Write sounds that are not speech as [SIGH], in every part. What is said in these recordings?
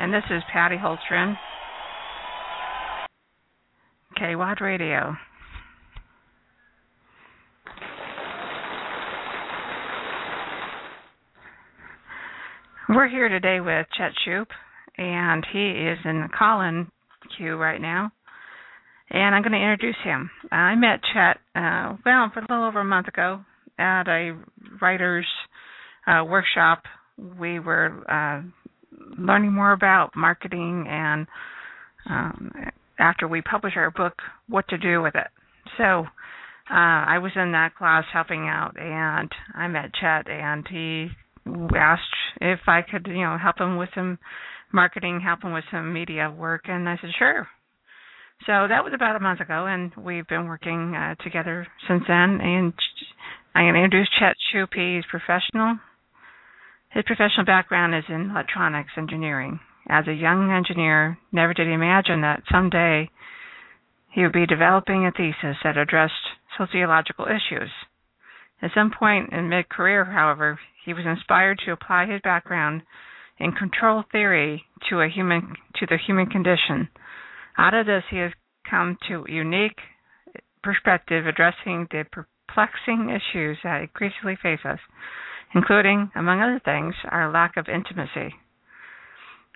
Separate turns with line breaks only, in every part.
And this is Patty Holstrom. KWAD Radio. We're here today with Chet Shupe, and he is in the call-in queue right now. And I'm going to introduce him. I met Chet, uh, well, for a little over a month ago at a writer's uh, workshop. We were uh, learning more about marketing and um, after we publish our book, what to do with it. So uh, I was in that class helping out, and I met Chet, and he asked if I could, you know, help him with some marketing, help him with some media work, and I said sure. So that was about a month ago, and we've been working uh, together since then. And I'm going to introduce Chet Shupe. He's professional. His professional background is in electronics engineering. As a young engineer, never did he imagine that someday he would be developing a thesis that addressed sociological issues. At some point in mid career, however, he was inspired to apply his background in control theory to a human to the human condition. Out of this he has come to a unique perspective addressing the perplexing issues that increasingly face us, including, among other things, our lack of intimacy.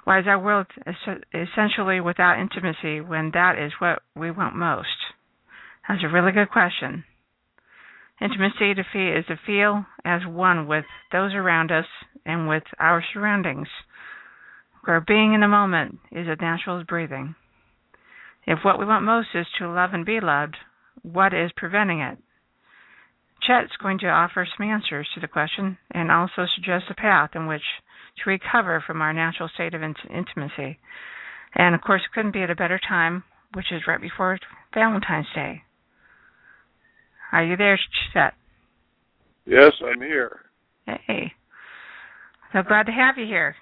Why is our world essentially without intimacy when that is what we want most? That's a really good question. Intimacy to feel is to feel as one with those around us and with our surroundings, where being in the moment is as natural as breathing. If what we want most is to love and be loved, what is preventing it? Chet's going to offer some answers to the question and also suggest a path in which to recover from our natural state of intimacy. And of course, it couldn't be at a better time, which is right before Valentine's Day. Are you there, Chet?
Yes, I'm here.
Hey. So glad to have you here.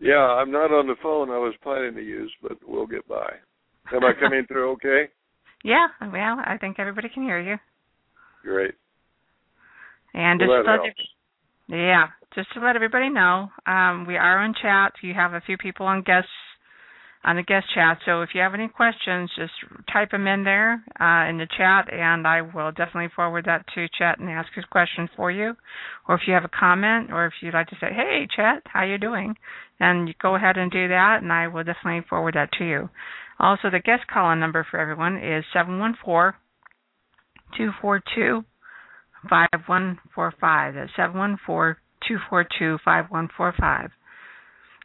Yeah, I'm not on the phone I was planning to use, but we'll get by. Am I coming through okay? [LAUGHS]
Yeah, well, I think everybody can hear you.
Great.
And just let yeah, just to let everybody know, um, we are on chat. You have a few people on guests on the guest chat. So if you have any questions, just type them in there uh, in the chat, and I will definitely forward that to Chet and ask his question for you. Or if you have a comment, or if you'd like to say, "Hey, Chet, how you doing?" then you go ahead and do that, and I will definitely forward that to you. Also, the guest call-in number for everyone is seven one four two four two five one four five. That's seven one four two four two five one four five.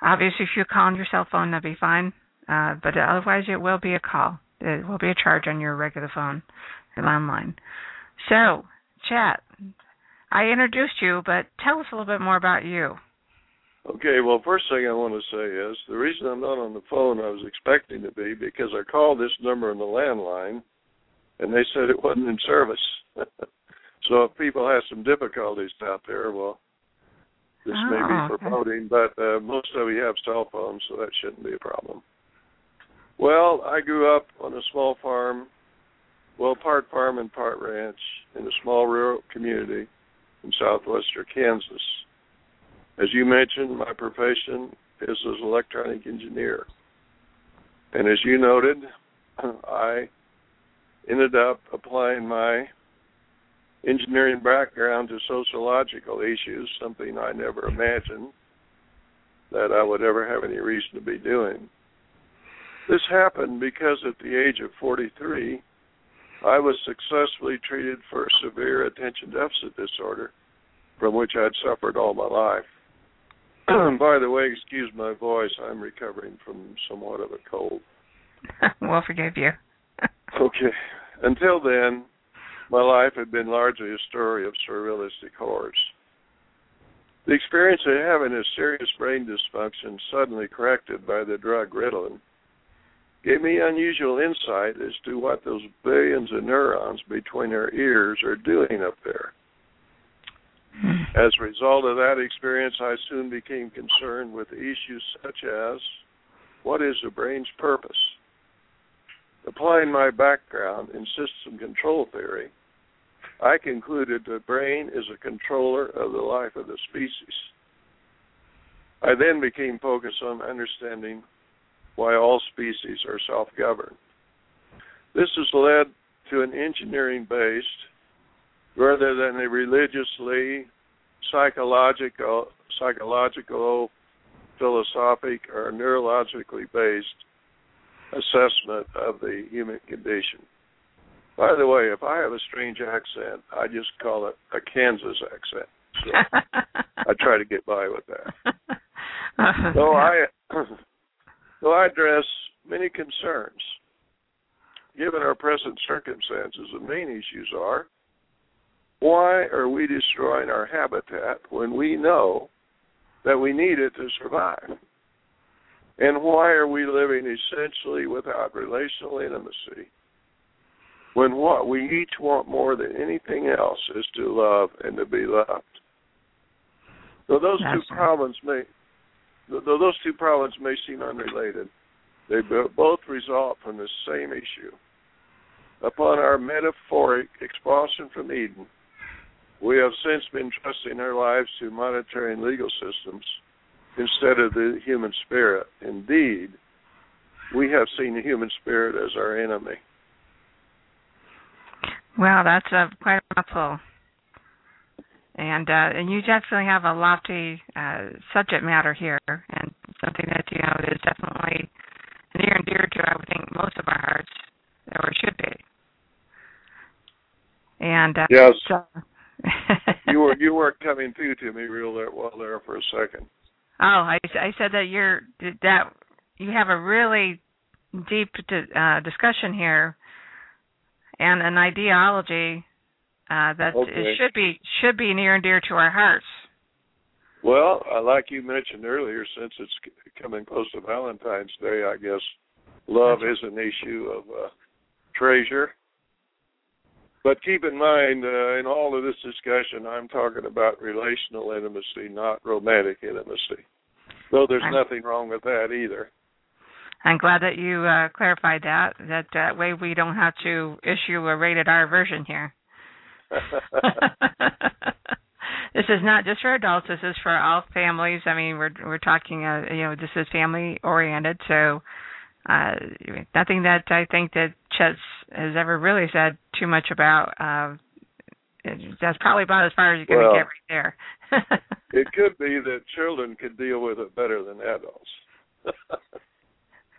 Obviously, if you call on your cell phone, that'd be fine. Uh, but otherwise, it will be a call. It will be a charge on your regular phone, your landline. So, Chet. I introduced you, but tell us a little bit more about you.
Okay, well, first thing I want to say is the reason I'm not on the phone I was expecting to be because I called this number on the landline and they said it wasn't in service. [LAUGHS] so if people have some difficulties out there, well, this
oh,
may be
okay.
foreboding, but uh, most of you have cell phones, so that shouldn't be a problem. Well, I grew up on a small farm, well, part farm and part ranch, in a small rural community in southwestern Kansas. As you mentioned, my profession is as an electronic engineer. And as you noted, [CLEARS THROAT] I ended up applying my engineering background to sociological issues, something I never imagined that I would ever have any reason to be doing. This happened because at the age of 43, I was successfully treated for severe attention deficit disorder from which I'd suffered all my life. [CLEARS THROAT] By the way, excuse my voice, I'm recovering from somewhat of a cold. [LAUGHS]
we'll forgive you.
Okay. Until then, my life had been largely a story of surrealistic horrors. The experience of having a serious brain dysfunction suddenly corrected by the drug Ritalin gave me unusual insight as to what those billions of neurons between our ears are doing up there. As a result of that experience, I soon became concerned with issues such as what is the brain's purpose? Applying my background in system control theory, I concluded the brain is a controller of the life of the species. I then became focused on understanding why all species are self governed. This has led to an engineering based rather than a religiously, psychological, psychological, philosophic, or neurologically based assessment of the human condition. By the way, if I have a strange accent, I just call it a Kansas accent. So [LAUGHS] I try to get by with that. [LAUGHS] So I [CLEARS THROAT] so I address many concerns. Given our present circumstances, the main issues are why are we destroying our habitat when we know that we need it to survive? And why are we living essentially without relational intimacy when what we each want more than anything else is to love and to be loved? So those
That's
two
right.
problems may though those two problems may seem unrelated, they both result from the same issue. Upon our metaphoric expulsion from Eden, we have since been trusting our lives to monetary and legal systems instead of the human spirit. Indeed, we have seen the human spirit as our enemy.
Well, that's a quite a mouthful. And uh, and you definitely have a lofty uh, subject matter here, and something that you know is definitely near and dear to I would think most of our hearts, or should be. And uh,
Yes.
so-
You were you weren't coming through to me real there, well there for a second.
Oh, I, I said that you're that you have a really deep uh, discussion here, and an ideology uh, that
Okay.
it should be should be near and dear to our hearts.
Well, uh, like you mentioned earlier, since it's c- coming close to Valentine's Day, I guess love is an issue of uh, treasure. But keep in mind, uh, in all of this discussion, I'm talking about relational intimacy, not romantic intimacy. Though there's
I'm-
nothing wrong with that either.
I'm glad that you uh, clarified that. That uh, way we don't have to issue a rated R version here. [LAUGHS] this is not just for adults. This is for all families. I mean, we're we're talking. Uh, you know, this is family oriented. So, uh, nothing that I think that Chet has ever really said too much about. Uh, that's probably about as far as you're going to get right there. [LAUGHS]
it could be that children could deal with it better than adults. [LAUGHS]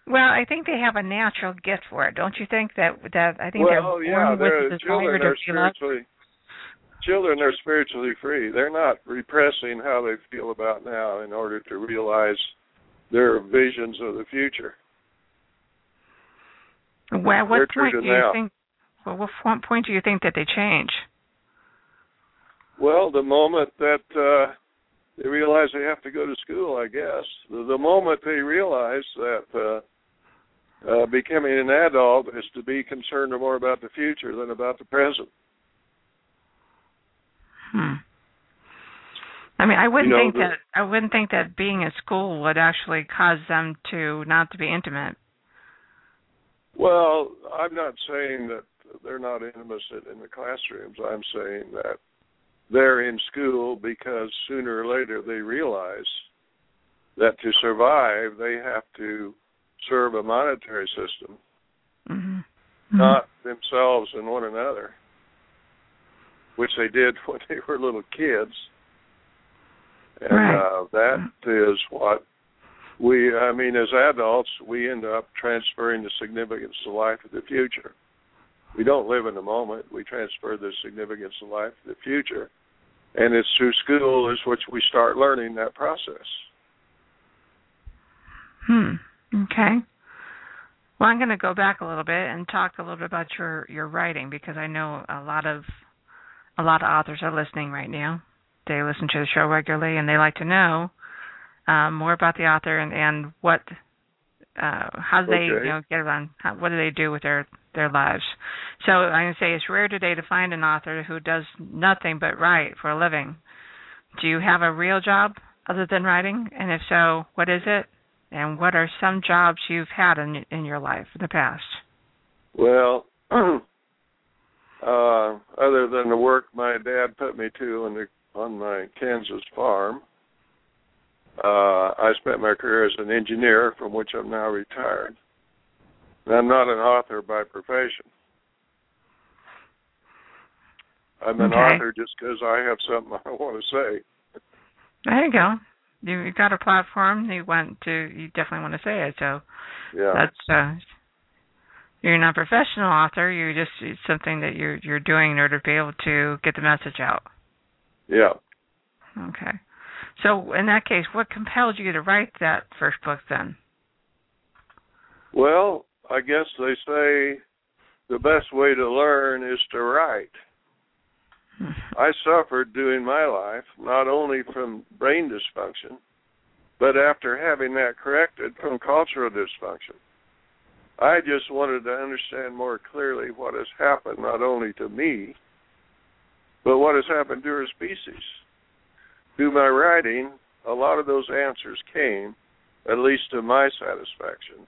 well, I think they have a natural gift for it. Don't you think that? That I think
well,
they're
yeah,
born with
children are spiritually children are spiritually free. They're not repressing how they feel about now in order to realize their visions of the future.
Well, what point do you think? Well, what what point do you think that they change?
Well, the moment that uh they realize they have to go to school, I guess. The, the moment they realize that uh, uh becoming an adult is to be concerned more about the future than about the present.
Hmm. I mean, I wouldn't
You know,
think
the-
that I wouldn't think that being at school would actually cause them to not to be intimate.
Well, I'm not saying that they're not intimate in the classrooms. I'm saying that they're in school because sooner or later they realize that to survive they have to serve a monetary system,
Mm-hmm.
not themselves and one another, which they did [LAUGHS] when they were little kids. And
Right.
uh, that is what we, I mean, as adults, we end up transferring the significance of life to the future. We don't live in the moment. We transfer the significance of life to the future. And it's through school is which we start learning that process.
Hmm. Okay. Well, I'm going to go back a little bit and talk a little bit about your your writing because I know a lot of a lot of authors are listening right now. They listen to the show regularly and they like to know um, more about the author and and what uh, how do they
Okay.
you know get around how, what do they do with their their lives. So I'm going to say it's rare today to find an author who does nothing but write for a living. Do you have a real job other than writing? And if so, what is it? And what are some jobs you've had in in your life in the past?
Well, [CLEARS THROAT] uh, other than the work my dad put me to on the on my Kansas farm, uh, I spent my career as an engineer, from which I'm now retired. And I'm not an author by profession. I'm an
Okay.
author just because I have something I want to say.
There you go. You you've got a platform. You want to. You definitely want to say it. So
Yeah.
that's uh you're not a professional author you're just it's something that you're you're doing in order to be able to get the message out
yeah.
okay so in that case what compelled you to write that first book then
Well, I guess they say the best way to learn is to write. Hmm. I suffered during my life not only from brain dysfunction, but after having that corrected from cultural dysfunction. I just wanted to understand more clearly what has happened not only to me, but what has happened to our species. Through my writing, a lot of those answers came, at least to my satisfaction.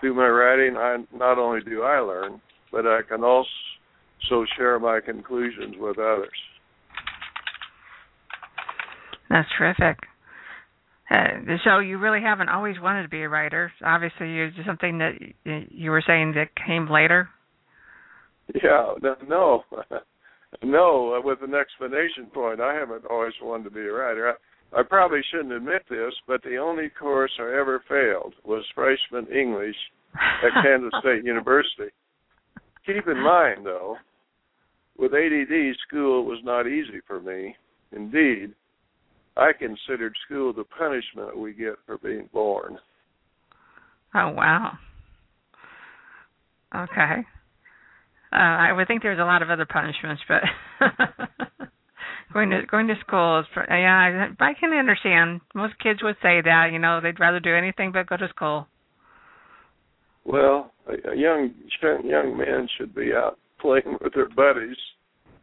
Through my writing, I not only do I learn, but I can also share my conclusions with others.
that's terrific uh, so you really haven't always wanted to be a writer obviously you something that you were saying that came later
Yeah, no, no, [LAUGHS] no. Uh, with an explanation point, I haven't always wanted to be a writer. I, I probably shouldn't admit this, but the only course I ever failed was freshman English at [LAUGHS] Kansas State University. Keep in mind, though, with ADD, school was not easy for me. Indeed, I considered school the punishment we get for being born.
Oh wow. Okay. Uh, I would think there's a lot of other punishments, but [LAUGHS] going to going to school is yeah. I, I can understand. Most kids would say that. You know, they'd rather do anything but go to school.
Well, a, young young men should be out playing with their buddies,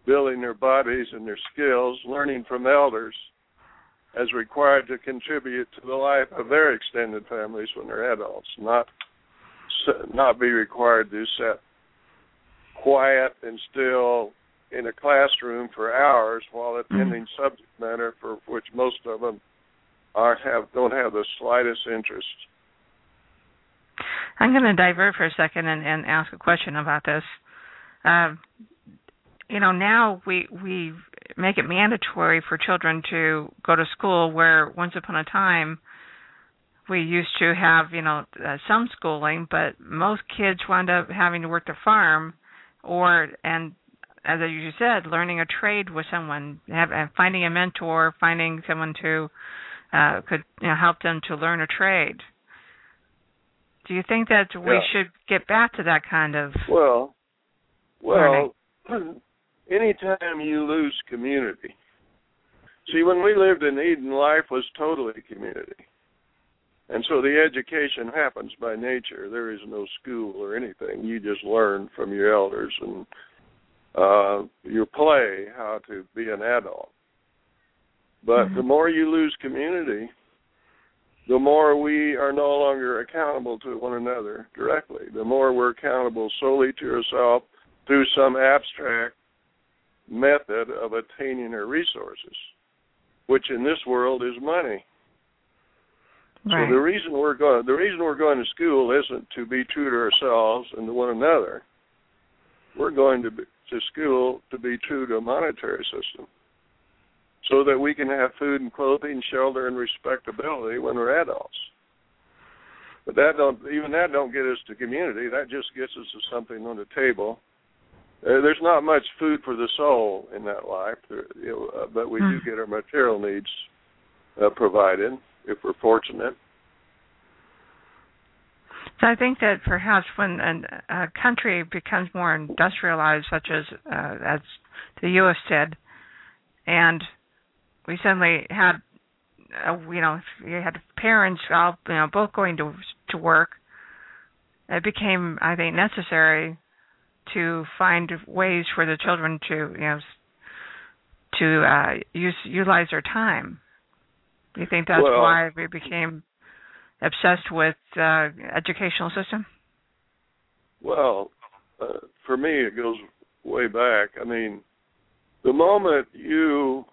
building their bodies and their skills, learning from elders, as required to contribute to the life of their extended families when they're adults. Not not be required to sit quiet and still in a classroom for hours while attending subject matter for which most of them are have don't have the slightest interest.
I'm going to divert for a second and, and ask a question about this. Um, you know, now we we make it mandatory for children to go to school, where once upon a time we used to have you know uh, some schooling, but most kids wound up having to work the farm, or and as you said, learning a trade with someone, have, uh, finding a mentor, finding someone to uh, could you know, help them to learn a trade. Do you think that we
Yeah.
should get back to that kind of?
Well, well, [CLEARS THROAT] anytime you lose community. See, when we lived in Eden, life was totally community. And so the education happens by nature. There is no school or anything. You just learn from your elders and uh your play how to be an adult. But
Mhm.
the more you lose community, the more we are no longer accountable to one another directly. The more we're accountable solely to ourselves through some abstract method of attaining our resources, which in this world is money.
Right.
So the reason we're going the reason we're going to school isn't to be true to ourselves and to one another. We're going to be, to school to be true to a monetary system, so that we can have food and clothing, shelter, and respectability when we're adults. But that don't even that don't get us to community. That just gets us to something on the table. Uh, there's not much food for the soul in that life, there, you know, uh, but we do
Hmm.
get our material needs uh, provided if we're fortunate.
So I think that perhaps when an, a country becomes more industrialized, such as uh, as the U.S. did, and we suddenly had, uh, you know, you had parents all, you know, both going to to work. It became, I think, necessary to find ways for the children to, you know, to uh, use utilize their time. Do you think that's
Well-
why we became obsessed with uh, educational system?
Well, uh, for me, it goes way back. I mean, the moment you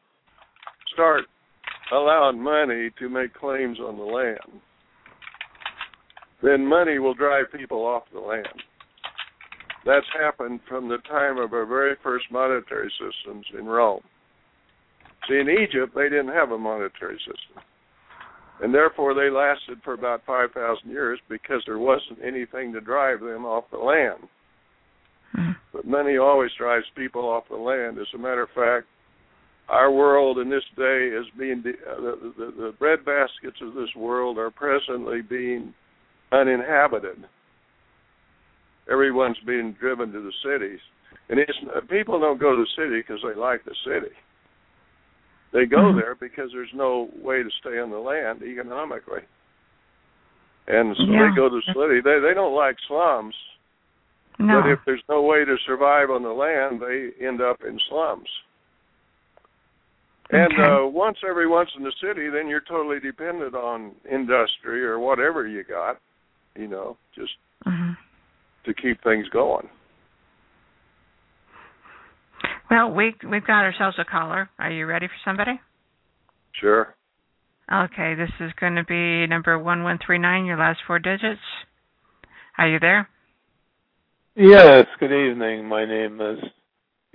start allowing money to make claims on the land, then money will drive people off the land. That's happened from the time of our very first monetary systems in Rome. See, in Egypt, they didn't have a monetary system. And therefore, they lasted for about 5,000 years because there wasn't anything to drive them off the land.
Mhm.
But money always drives people off the land. As a matter of fact, our world in this day is being de- uh, the, the the bread baskets of this world are presently being uninhabited. Everyone's being driven to the cities, and it's people don't go to the city because they like the city. They go
Mhm.
there because there's no way to stay on the land economically, and so
Yeah.
they go to the city. They they don't like slums.
No.
But if there's no way to survive on the land, they end up in slums. And
Okay.
uh, once every once in the city, then you're totally dependent on industry or whatever you got, you know, just
Mhm.
to keep things going.
Well, we we've got ourselves a caller. Are you ready for somebody?
Sure.
Okay, this is going to be number one one three nine. Your last four digits. Are you there?
Yes, good evening. My name is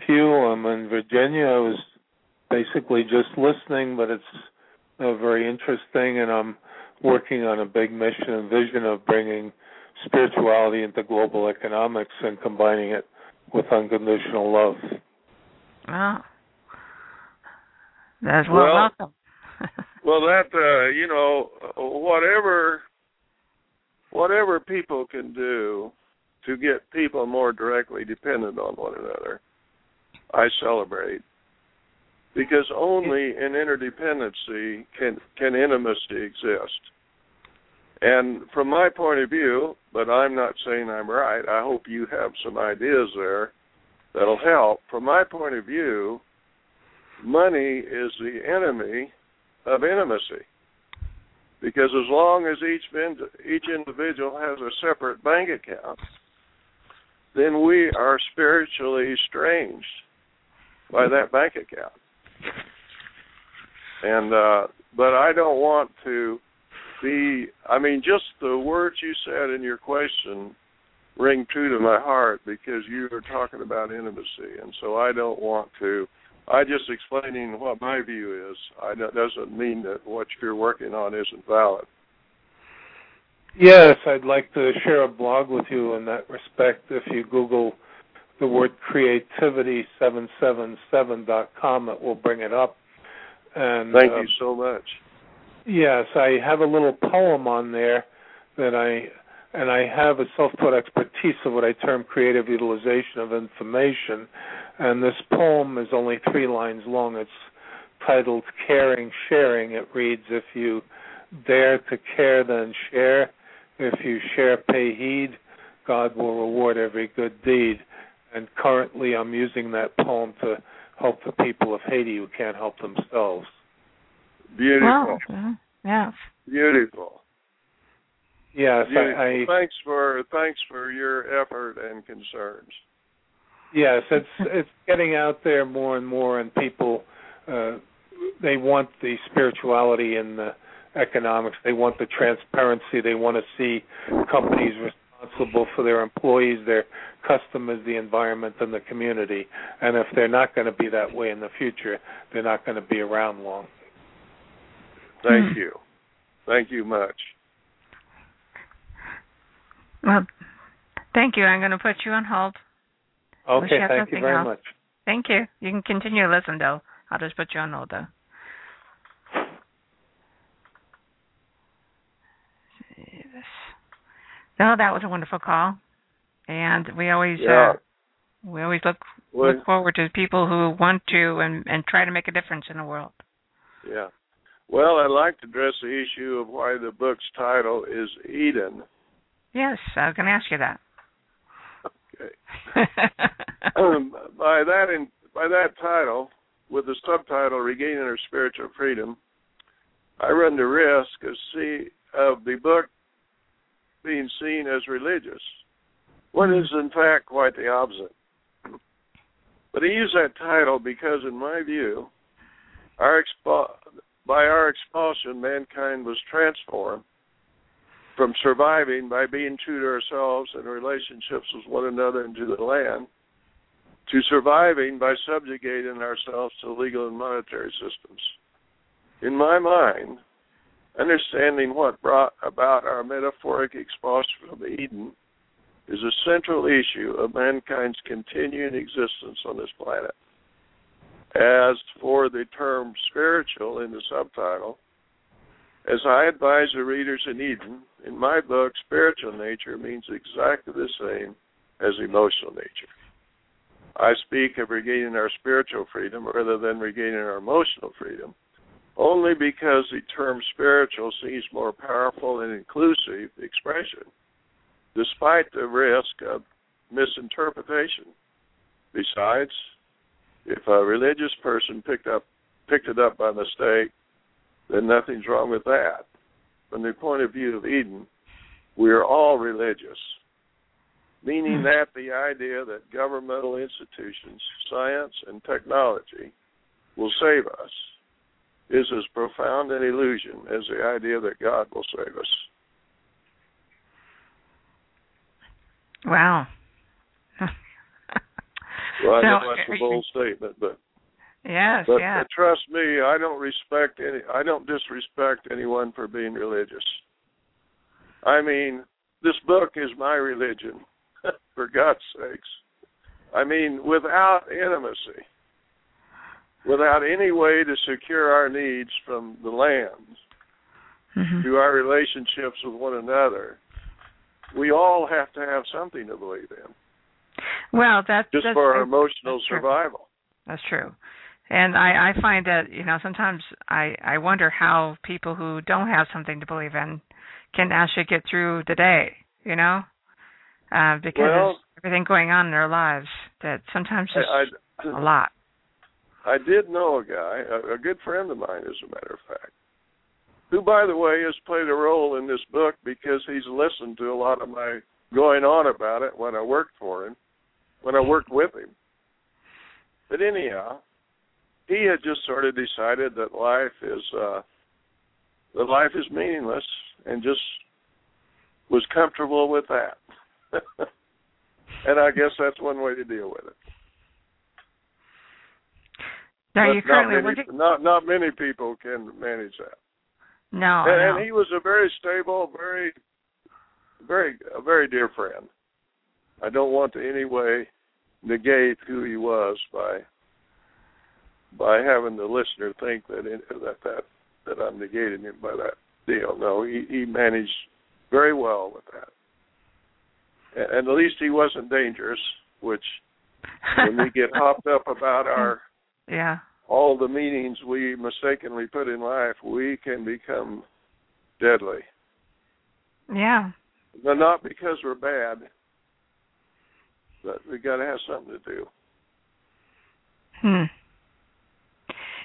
Hugh. I'm in Virginia. I was basically just listening, but it's uh, very interesting, and I'm working on a big mission and vision of bringing spirituality into global economics and combining it with unconditional love.
Well, that's well,
Well-
welcome. [LAUGHS]
Well, that uh, you know, whatever whatever people can do to get people more directly dependent on one another, I celebrate. Because only in interdependency can can intimacy exist. And from my point of view, but I'm not saying I'm right. I hope you have some ideas there that'll help. From my point of view, money is the enemy of intimacy. Because as long as each each individual has a separate bank account, then we are spiritually estranged by that bank account. And uh but I don't want to be I mean just the words you said in your question ring true to my heart because you are talking about intimacy and so I don't want to I just explaining what my view is. I that doesn't mean that what you're working on isn't valid.
Yes, I'd like to share a blog with you in that respect. If you Google the word creativity777.com, it will bring it up. And
Thank
uh,
you so much.
Yes, I have a little poem on there that I and I have a self-taught expertise of what I term creative utilization of information. And this poem is only three lines long. It's titled "Caring, Sharing." It reads, "If you dare to care, then share. If you share, pay heed. God will reward every good deed." And currently, I'm using that poem to help the people of Haiti who can't help themselves.
Beautiful.
Wow. Yes.
Beautiful.
Yes,
Beautiful.
I, I
Thanks for thanks for your effort and concerns.
Yes, it's it's getting out there more and more, and people uh, they want the spirituality and the economics. They want the transparency. They want to see companies responsible for their employees, their customers, the environment, and the community. And if they're not going to be that way in the future, they're not going to be around long.
Thank you. Thank you much.
Well, thank you. I'm going to put you on hold. Unless you
Okay, thank you very
else.
much.
Thank you. You can continue to listen, though. I'll just put you on hold, though. No, that was a wonderful call, and we always
Yeah.
uh, we always look
Well,
look forward to people who want to and and try to make a difference in the world.
yeah. Well, I'd like to address the issue of why the book's title is Eden.
Yes, I was going to ask you that.
Okay. Um, by that in, by that title, with the subtitle "Regaining Our Spiritual Freedom," I run the risk of see of the book being seen as religious, when it is in fact quite the opposite. But I use that title because, in my view, our expo- by our expulsion, mankind was transformed from surviving by being true to ourselves and relationships with one another and to the land to surviving by subjugating ourselves to legal and monetary systems. In my mind, understanding what brought about our metaphoric expulsion from Eden is a central issue of mankind's continuing existence on this planet. As for the term spiritual in the subtitle, as I advise the readers in Eden, in my book, spiritual nature means exactly the same as emotional nature. I speak of regaining our spiritual freedom rather than regaining our emotional freedom, only because the term spiritual seems more powerful and inclusive expression, despite the risk of misinterpretation. Besides, if a religious person picked up picked it up by mistake, then nothing's wrong with that. From the point of view of Eden, we are all religious, meaning that the idea that governmental institutions, science, and technology will save us is as profound an illusion as the idea that God will save us.
Wow. [LAUGHS]
Well, I
So,
know that's a bold statement, but
yes,
but,
yeah.
but trust me, I don't respect any. I don't disrespect anyone for being religious. I mean, this book is my religion, [LAUGHS] for God's sakes. I mean, without intimacy, without any way to secure our needs from the land
Mhm.
to our relationships with one another, we all have to have something to believe in,
Well, that's
just
that's,
for our
that's
emotional
true.
survival.
That's true. And I, I find that, you know, sometimes I, I wonder how people who don't have something to believe in can actually get through the day, you know? Uh, because
Well-
everything going on in their lives that sometimes is
I,
a lot.
I did know a guy, a, a good friend of mine, as a matter of fact, who, by the way, has played a role in this book because he's listened to a lot of my going on about it when I worked for him, when I worked with him. But anyhow, he had just sort of decided that life is uh that life is meaningless and just was comfortable with that. [LAUGHS] and I guess that's one way to deal with it.
Now,
But
you currently
not many,
working?
not not many people can manage that.
No,
and, and he was a very stable, very, very, a very dear friend. I don't want to any way negate who he was by by having the listener think that in, that that that I'm negating him by that deal. No, he he managed very well with that, and, and at least he wasn't dangerous. Which when we get [LAUGHS] hopped up about our
yeah.
all the meanings we mistakenly put in life, we can become deadly.
Yeah.
But not because we're bad, but we got to have something to do.
Hmm.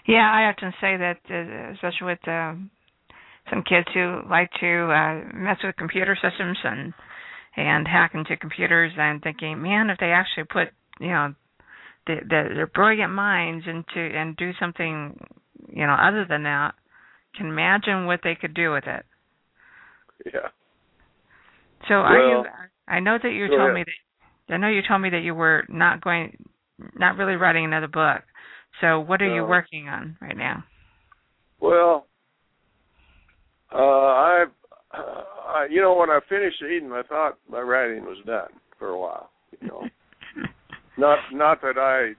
Yeah, I often say that, uh, especially with um, some kids who like to uh, mess with computer systems and and hack into computers. I'm thinking, man, if they actually put, you know, the, the, their brilliant minds into and do something, you know, other than that, can imagine what they could do with it.
Yeah.
So are you? I know that you told
ahead.
me that. I know you told me that you were not going, not really writing another book. So what are you working on right now?
Well, uh, I, uh, I, you know, when I finished Eden, I thought my writing was done for a while. You know, [LAUGHS] not not that I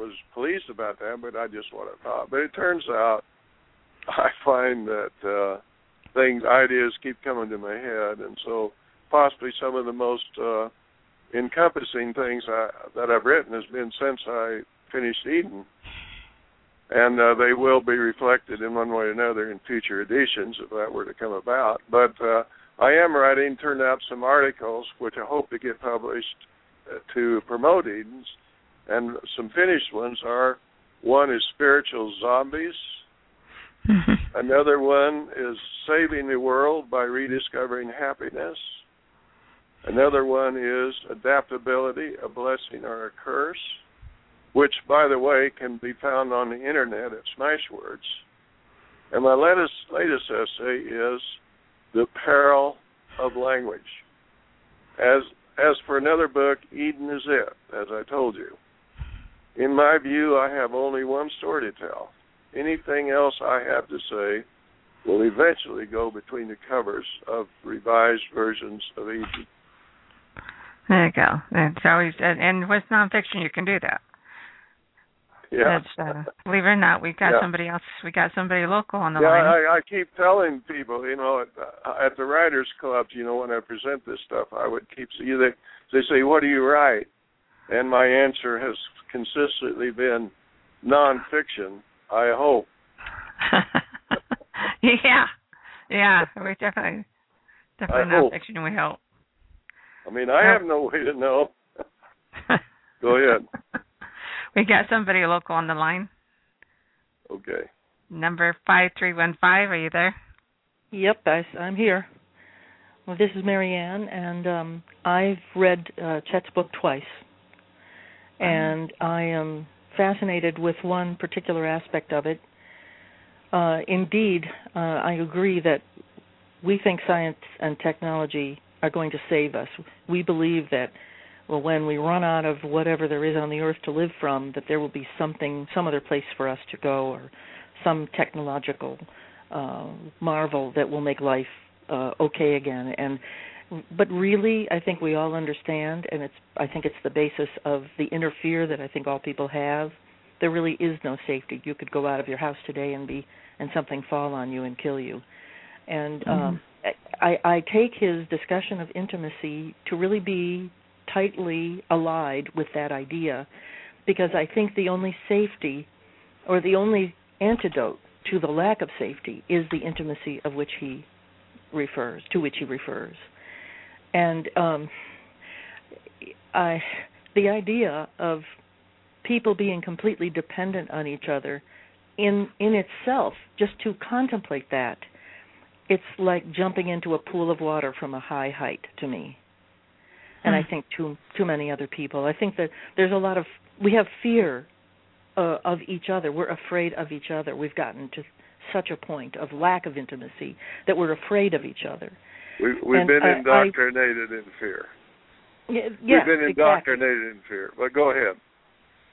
was pleased about that, but I just what I thought. But it turns out, I find that uh, things, ideas keep coming to my head, and so possibly some of the most uh, encompassing things I, that I've written has been since I finished Eden, and uh, they will be reflected in one way or another in future editions if that were to come about. But uh, I am writing, turned out some articles which I hope to get published uh, to promote Edens, and some finished ones are one is spiritual zombies. [LAUGHS] Another one is saving the world by rediscovering happiness. Another one is adaptability, a blessing or a curse, which, by the way, can be found on the internet at Smashwords. And my latest, latest essay is the peril of language. As as for another book, Eden is it, as I told you. In my view, I have only one story to tell. Anything else I have to say will eventually go between the covers of revised versions of Eden.
There you go. It's always and, and with nonfiction you can do that.
Yeah.
That's, uh, believe it or not, we've got
Yeah.
somebody else. We got somebody local on the
yeah,
line.
I, I keep telling people, you know, at, uh, at the writers' clubs, you know, when I present this stuff, I would keep you they they say, "What do you write?" And my answer has consistently been nonfiction. I hope. [LAUGHS]
yeah, yeah. We definitely, definitely
I hope.
nonfiction. We hope.
I mean, I have no way to know. [LAUGHS] Go ahead. [LAUGHS] [LAUGHS]
we got somebody local on the line.
Okay.
Number five three one five. Are you there?
Yep, I, I'm here. Well, this is Marianne, and um, I've read uh, Chet's book twice, and I am fascinated with one particular aspect of it. Uh, indeed, uh, I agree that we think science and technology are going to save us. We believe that well, when we run out of whatever there is on the earth to live from, that there will be something, some other place for us to go, or some technological uh, marvel that will make life uh, okay again. And but really, I think we all understand, and it's I think it's the basis of the inner fear that I think all people have. There really is no safety. You could go out of your house today and be and something fall on you and kill you. And um, I, I take his discussion of intimacy to really be tightly allied with that idea, because I think the only safety, or the only antidote to the lack of safety, is the intimacy of which he refers, to which he refers. And um, I, the idea of people being completely dependent on each other, in in itself, just to contemplate that, it's like jumping into a pool of water from a high height to me. And I think too too many other people. I think that there's a lot of we have fear uh, of each other. We're afraid of each other. We've gotten to such a point of lack of intimacy that we're afraid of each other.
We, we've
And
been
I-
indoctrinated in fear.
Yeah,
we've
yes,
been
exactly.
indoctrinated in fear. But go ahead.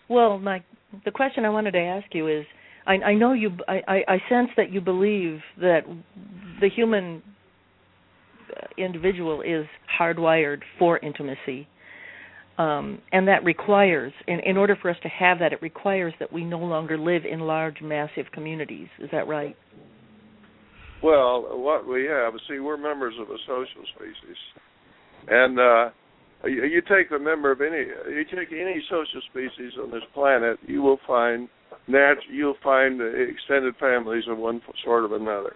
Well, my the question I wanted to ask you is, I, I know you, I, I, I sense that you believe that the human individual is hardwired for intimacy, um, and that requires, in, in order for us to have that, it requires that we no longer live in large, massive communities. Is that right?
Well, what we have, see, we're members of a social species, and uh, you, you take a member of any, you take any social species on this planet, you will find nat, you'll find extended families of one sort of another,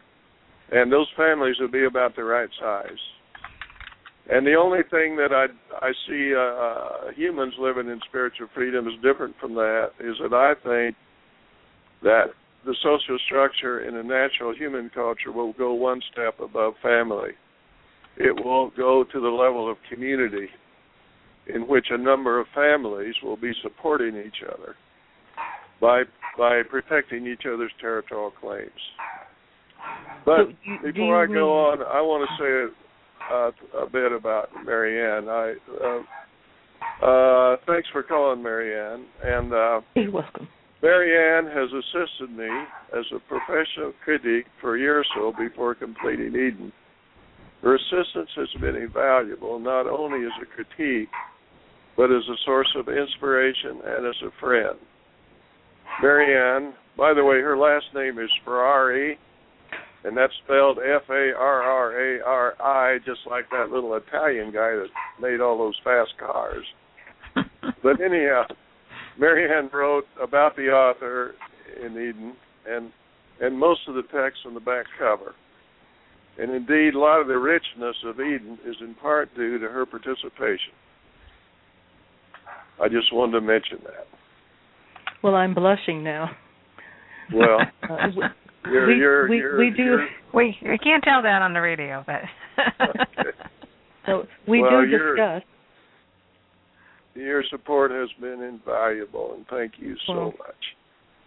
and those families will be about the right size. And the only thing that I I see uh, uh, humans living in spiritual freedom is different from that is that I think that the social structure in a natural human culture will go one step above family. It will go to the level of community, in which a number of families will be supporting each other by by protecting each other's territorial claims. But
you- do
before I go
mean-
on, I want to say uh, a bit about Marianne. I uh, uh, thanks for calling Marianne, and uh,
You're welcome.
Marianne has assisted me as a professional critic for a year or so before completing Eden. Her assistance has been invaluable, not only as a critique, but as a source of inspiration and as a friend. Marianne, by the way, her last name is Ferrari, and that's spelled F A R R A R I, just like that little Italian guy that made all those fast cars. [LAUGHS] but anyhow, Marianne wrote about the author in Eden, and and most of the text on the back cover. And indeed, a lot of the richness of Eden is in part due to her participation. I just wanted to mention that.
Well, I'm blushing now.
Well, [LAUGHS]
Uh,
you're,
we,
you're,
we,
you're,
we do [LAUGHS]
we we can't tell that on the radio, but [LAUGHS]
so we
Well,
do discuss.
your support has been invaluable, and thank you so
Well,
much.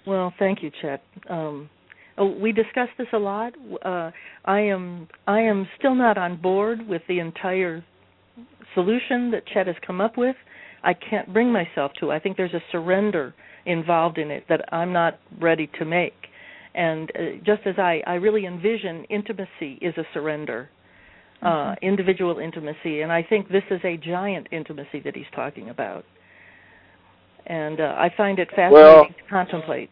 Well, thank you, Chet. Um, oh, we discuss this a lot. Uh, I am I am still not on board with the entire solution that Chet has come up with. I can't bring myself to. I think there's a surrender involved in it that I'm not ready to make. And uh, just as I, I really envision intimacy is a surrender, uh, individual intimacy, and I think this is a giant intimacy that he's talking about. And uh, I find it fascinating
Well-
to contemplate.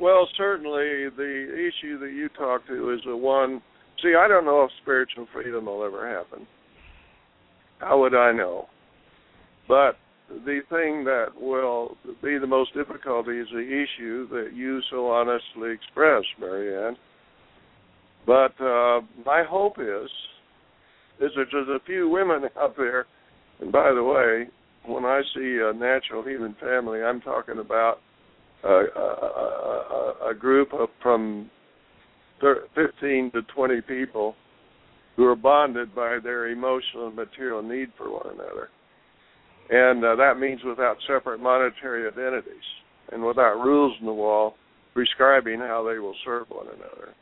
Well, certainly the issue that you talk to is the one. See, I don't know if spiritual freedom will ever happen. How would I know? But the thing that will be the most difficult is the issue that you so honestly expressed, Marianne. But uh, my hope is is that there's a few women [LAUGHS] out there. And by the way, when I see a natural human family, I'm talking about a, a, a, a group of from thir- 15 to 20 people who are bonded by their emotional and material need for one another. And uh, that means without separate monetary identities and without rules in the wall prescribing how they will serve one another.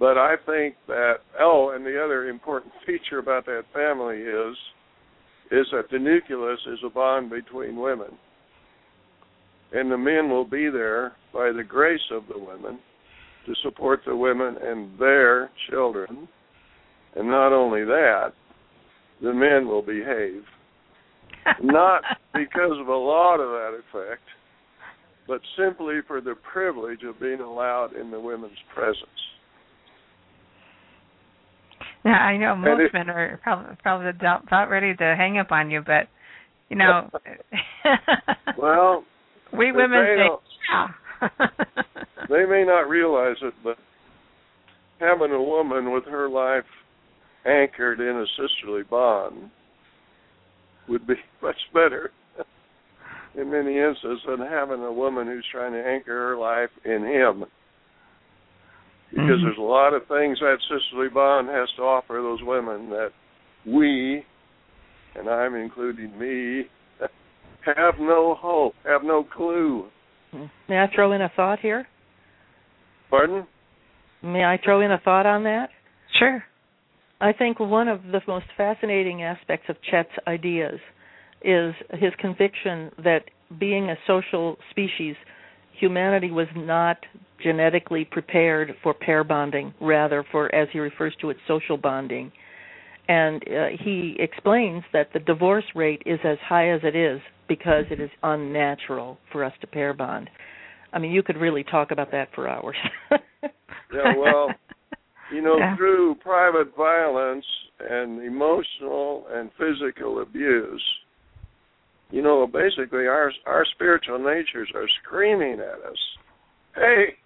But I think that oh, and the other important [LAUGHS] feature about that family is is that the nucleus is a bond between women and the men will be there by the grace of the women to support the women and their children. And not only that, the men will behave. Not because of a law to that effect, but simply for the privilege of being allowed in the women's presence.
Yeah, I know most men are probably probably about ready to hang up on you, but you know, [LAUGHS] [LAUGHS]
Well,
we women
they don't-
yeah. [LAUGHS]
they may not realize it, but having a woman with her life anchored in a sisterly bond would be [LAUGHS] much better in many instances than having a woman who's trying to anchor her life in him. Because
Mhm.
there's a lot of things that sisterly bond has to offer those women that we, and I'm including me, [LAUGHS] have no hope, have no clue.
May I throw in a thought here?
Pardon?
May I throw in a thought on that?
sure.
I think one of the most fascinating aspects of Chet's ideas is his conviction that being a social species, humanity was not genetically prepared for pair bonding, rather for, as he refers to it, social bonding. And uh, he explains that the divorce rate is as high as it is because it is unnatural for us to pair bond. I mean, you could really talk about that for hours. [LAUGHS]
Yeah, well, you know,
Yeah.
through private violence and emotional and physical abuse, you know, basically our our spiritual natures are screaming at us, "Hey,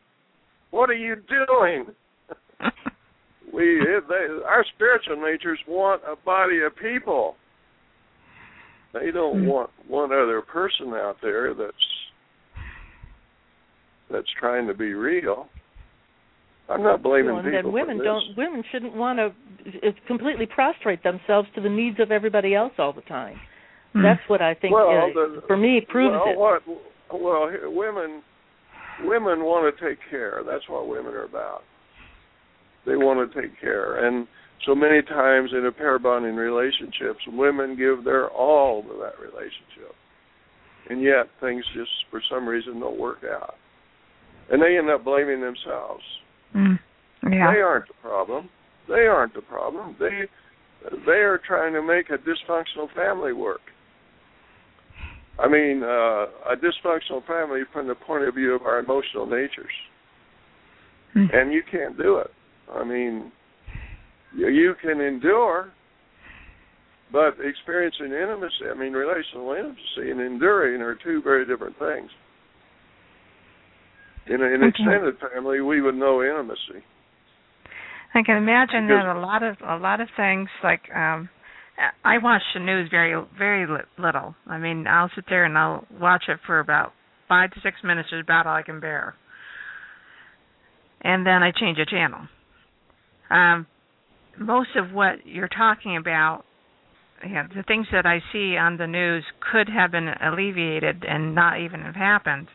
what are you doing?" [LAUGHS] we they, our spiritual natures want a body of people. They don't
Mm.
want one other person out there that's that's trying to be real. I'm not blaming
Well, and
people
then women
for this.
don't women shouldn't want to completely prostrate themselves to the needs of everybody else all the time.
Mm.
That's what I think
Well,
uh,
the-
for me proves
well,
it.
What, well, women women want to take care. That's what women are about. They want to take care, and so many times in a pair bonding relationships, women give their all to that relationship, and yet things just for some reason don't work out, and they end up blaming themselves.
Mm. Yeah.
They aren't the problem. They aren't the problem. They they are trying to make a dysfunctional family work. I mean, uh, a dysfunctional family from the point of view of our emotional natures.
Hmm.
and you can't do it. I mean, you, you can endure, but experiencing intimacy, I mean, relational intimacy and enduring are two very different things. In an
Okay.
extended family, we would know intimacy.
I can imagine
Because-
that a lot of a lot of things like um I watch the news very very little. I mean, I'll sit there and I'll watch it for about 5 to 6 minutes is about all I can bear. And then I change the channel. Um most of what you're talking about yeah, the things that I see on the news could have been alleviated and not even have happened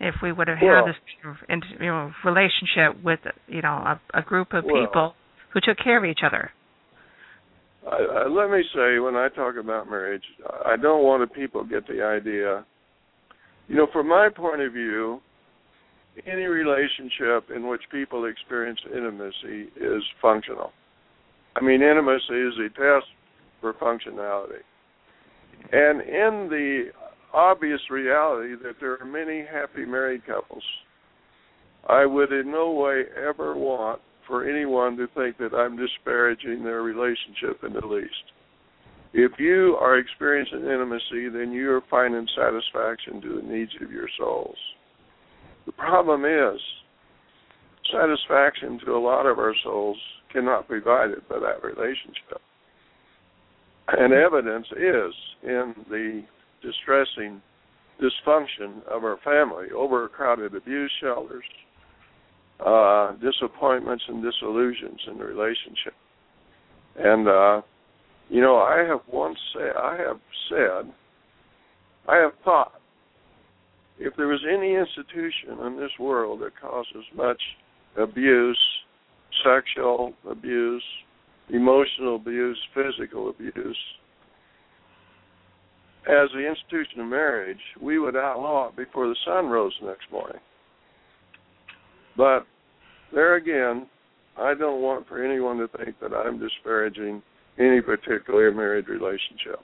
if we would have
Well-
had this you know relationship with you know a, a group of
Well-
people who took care of each other.
I, I, let me say, when I talk about marriage, I don't want people to get the idea. You know, from my point of view, any relationship in which people experience intimacy is functional. I mean, intimacy is a test for functionality. And in the obvious reality that there are many happy married couples, I would in no way ever want for anyone to think that I'm disparaging their relationship in the least. If you are experiencing intimacy, then you are finding satisfaction to the needs of your souls. The problem is, satisfaction to a lot of our souls cannot be provided by that relationship. And evidence is in the distressing dysfunction of our family, overcrowded abuse shelters, uh, disappointments and disillusions in the relationship. And uh, you know, I have once said, I have said, I have thought, if there was any institution in this world that causes much abuse, sexual abuse, emotional abuse, physical abuse, as the institution of marriage, we would outlaw it before the sun rose the next morning. But there again, I don't want for anyone to think that I'm disparaging any particular married relationship.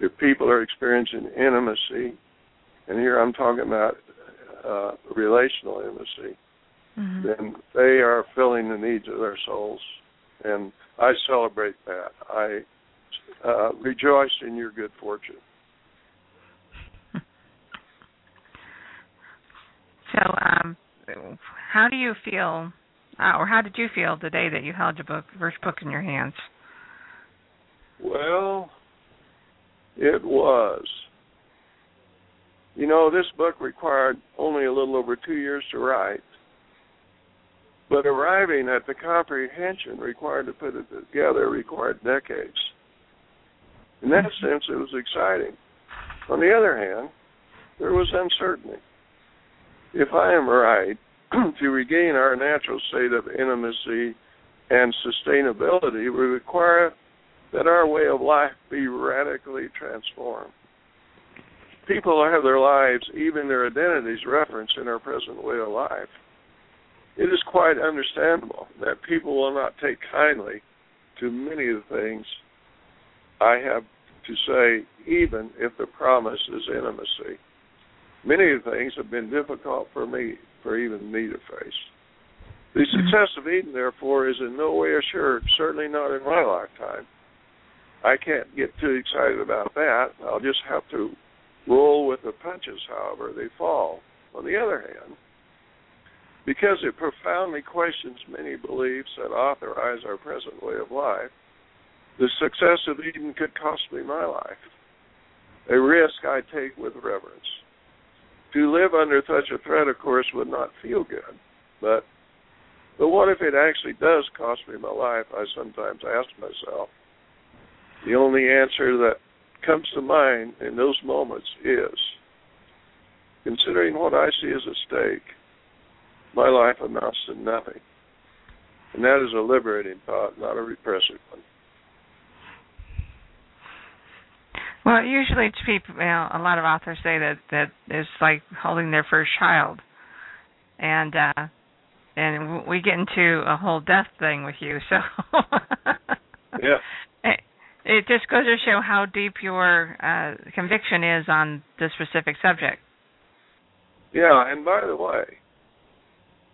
If people are experiencing intimacy, and here I'm talking about uh, relational intimacy,
Mm-hmm.
then they are filling the needs of their souls, and I celebrate that. I uh, rejoice in your good fortune.
So, um, how do you feel, uh, or how did you feel the day that you held your book, first book in your hands?
Well, it was. You know, this book required only a little over two years to write, but arriving at the comprehension required to put it together required decades. In that sense, it was exciting. On the other hand, there was uncertainty. If I am right, [CLEARS THROAT] to regain our natural state of intimacy and sustainability, we require that our way of life be radically transformed. People have their lives, even their identities, referenced in our present way of life. It is quite understandable that people will not take kindly to many of the things I have to say, even if the promise is intimacy. Many of things have been difficult for me, for even me to face. The mm-hmm. success of Eden, therefore, is in no way assured, certainly not in my lifetime. I can't get too excited about that. I'll just have to roll with the punches, however they fall. On the other hand, because it profoundly questions many beliefs that authorize our present way of life, the success of Eden could cost me my life. A risk I take with reverence. To live under such a threat, of course, would not feel good. But but what if it actually does cost me my life? I sometimes ask myself. The only answer that comes to mind in those moments is considering what I see as a stake, my life amounts to nothing. And that is a liberating thought, not a repressive one.
Well, usually to people, you know, a lot of authors say that that it's like holding their first child, and uh and we get into a whole death thing with you. So [LAUGHS]
Yeah.
it, it just goes to show how deep your uh conviction is on this specific subject.
Yeah, and by the way,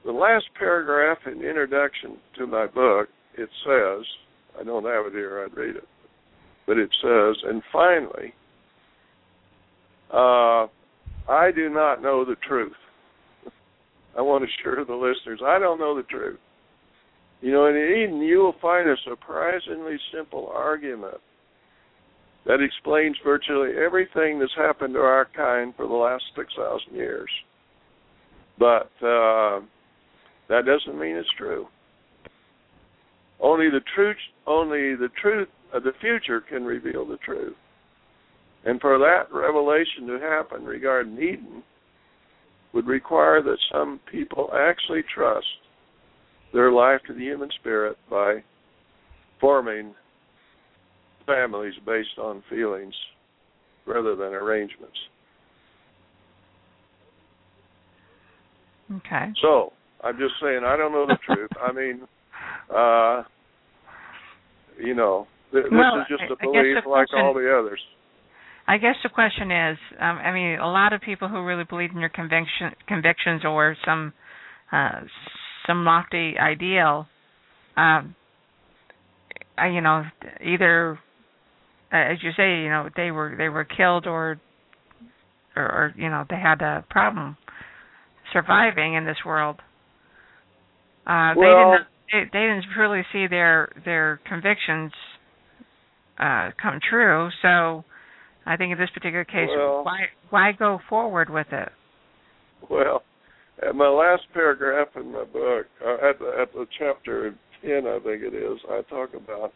the last paragraph in the introduction to my book, it says, I don't have it here, I'd read it, but it says, and finally, uh, I do not know the truth. [LAUGHS] I want to assure the listeners, I don't know the truth. You know, in Eden, you will find a surprisingly simple argument that explains virtually everything that's happened to our kind for the last 6,000 years. But uh, that doesn't mean it's true. Only the truth, only the truth the future can reveal the truth. And for that revelation to happen regarding Eden would require that some people actually trust their life to the human spirit by forming families based on feelings rather than arrangements.
Okay.
So I'm just saying I don't know the truth. I mean, [LAUGHS] uh, you know, this
Well,
is just a belief like
question-
all the others.
I guess the question is, um, I mean, a lot of people who really believe in your conviction, convictions or some uh, some lofty ideal, um, uh, you know, either uh, as you say, you know, they were they were killed or, or, or you know, they had a problem surviving in this world. Uh, they didn't they, they didn't really see their their convictions uh, come true. So, I think in this particular case,
Well-
why why go forward with it?
Well, at my last paragraph in my book, uh, at the, at the chapter ten, I think it is, I talk about,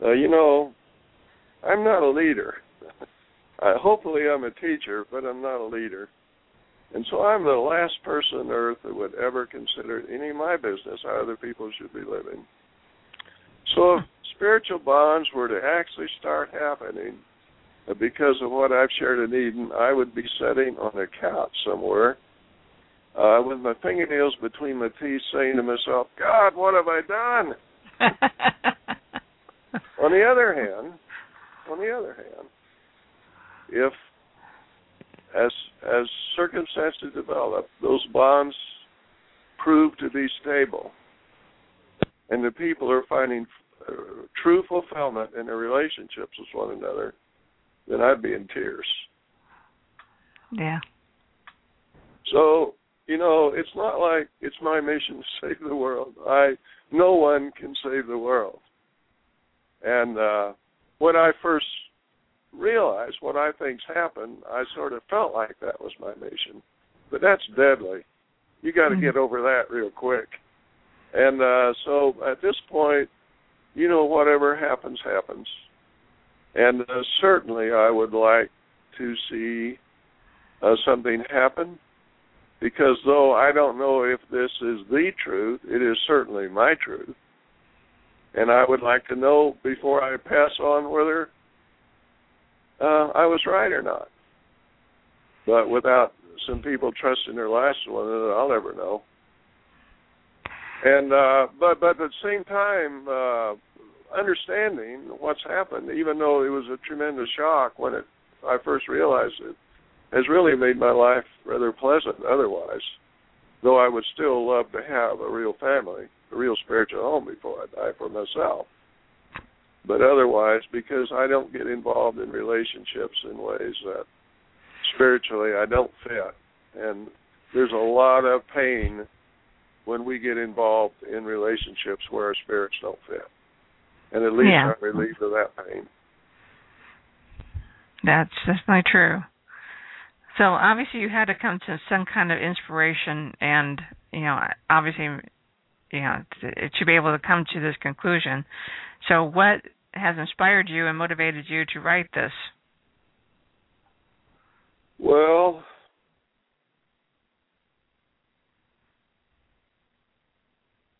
uh, you know, I'm not a leader. [LAUGHS] uh, hopefully, I'm a teacher, but I'm not a leader. And so I'm the last person on earth that would ever consider any of my business how other people should be living. So spiritual bonds were to actually start happening uh, because of what I've shared in Eden, I would be sitting on a couch somewhere uh, with my fingernails between my teeth saying to myself, God, what have I done? [LAUGHS] On the other hand, on the other hand, if as as circumstances develop, those bonds prove to be stable, and the people are finding true fulfillment in their relationships with one another, then I'd be in tears.
yeah.
So you know, it's not like it's my mission to [LAUGHS] save the world. I no one can save the world. And uh when I first realized what I think's happened, I sort of felt like that was my mission. But that's deadly. You got to
Mhm.
get over that real quick. And uh so at this point, you know whatever happens happens. And uh, certainly I would like to see uh, something happen because though I don't know if this is the truth, it is certainly my truth. And I would like to know before I pass on whether uh, I was right or not. But without some people trusting their last one, I'll never know. And uh, but but at the same time, uh, understanding what's happened, even though it was a tremendous shock when it I first realized it, has really made my life rather pleasant otherwise. Though I would still love to have a real family, a real spiritual home before I die for myself. But otherwise, because I don't get involved in relationships in ways that spiritually I don't fit. And there's a lot of pain when we get involved in relationships where our spirits don't fit. And at least
Yeah.
I'm relieved of that pain.
That's definitely true. So obviously you had to come to some kind of inspiration, and you know, obviously, you know, to, to be able to come to this conclusion. So what has inspired you and motivated you to write this?
Well,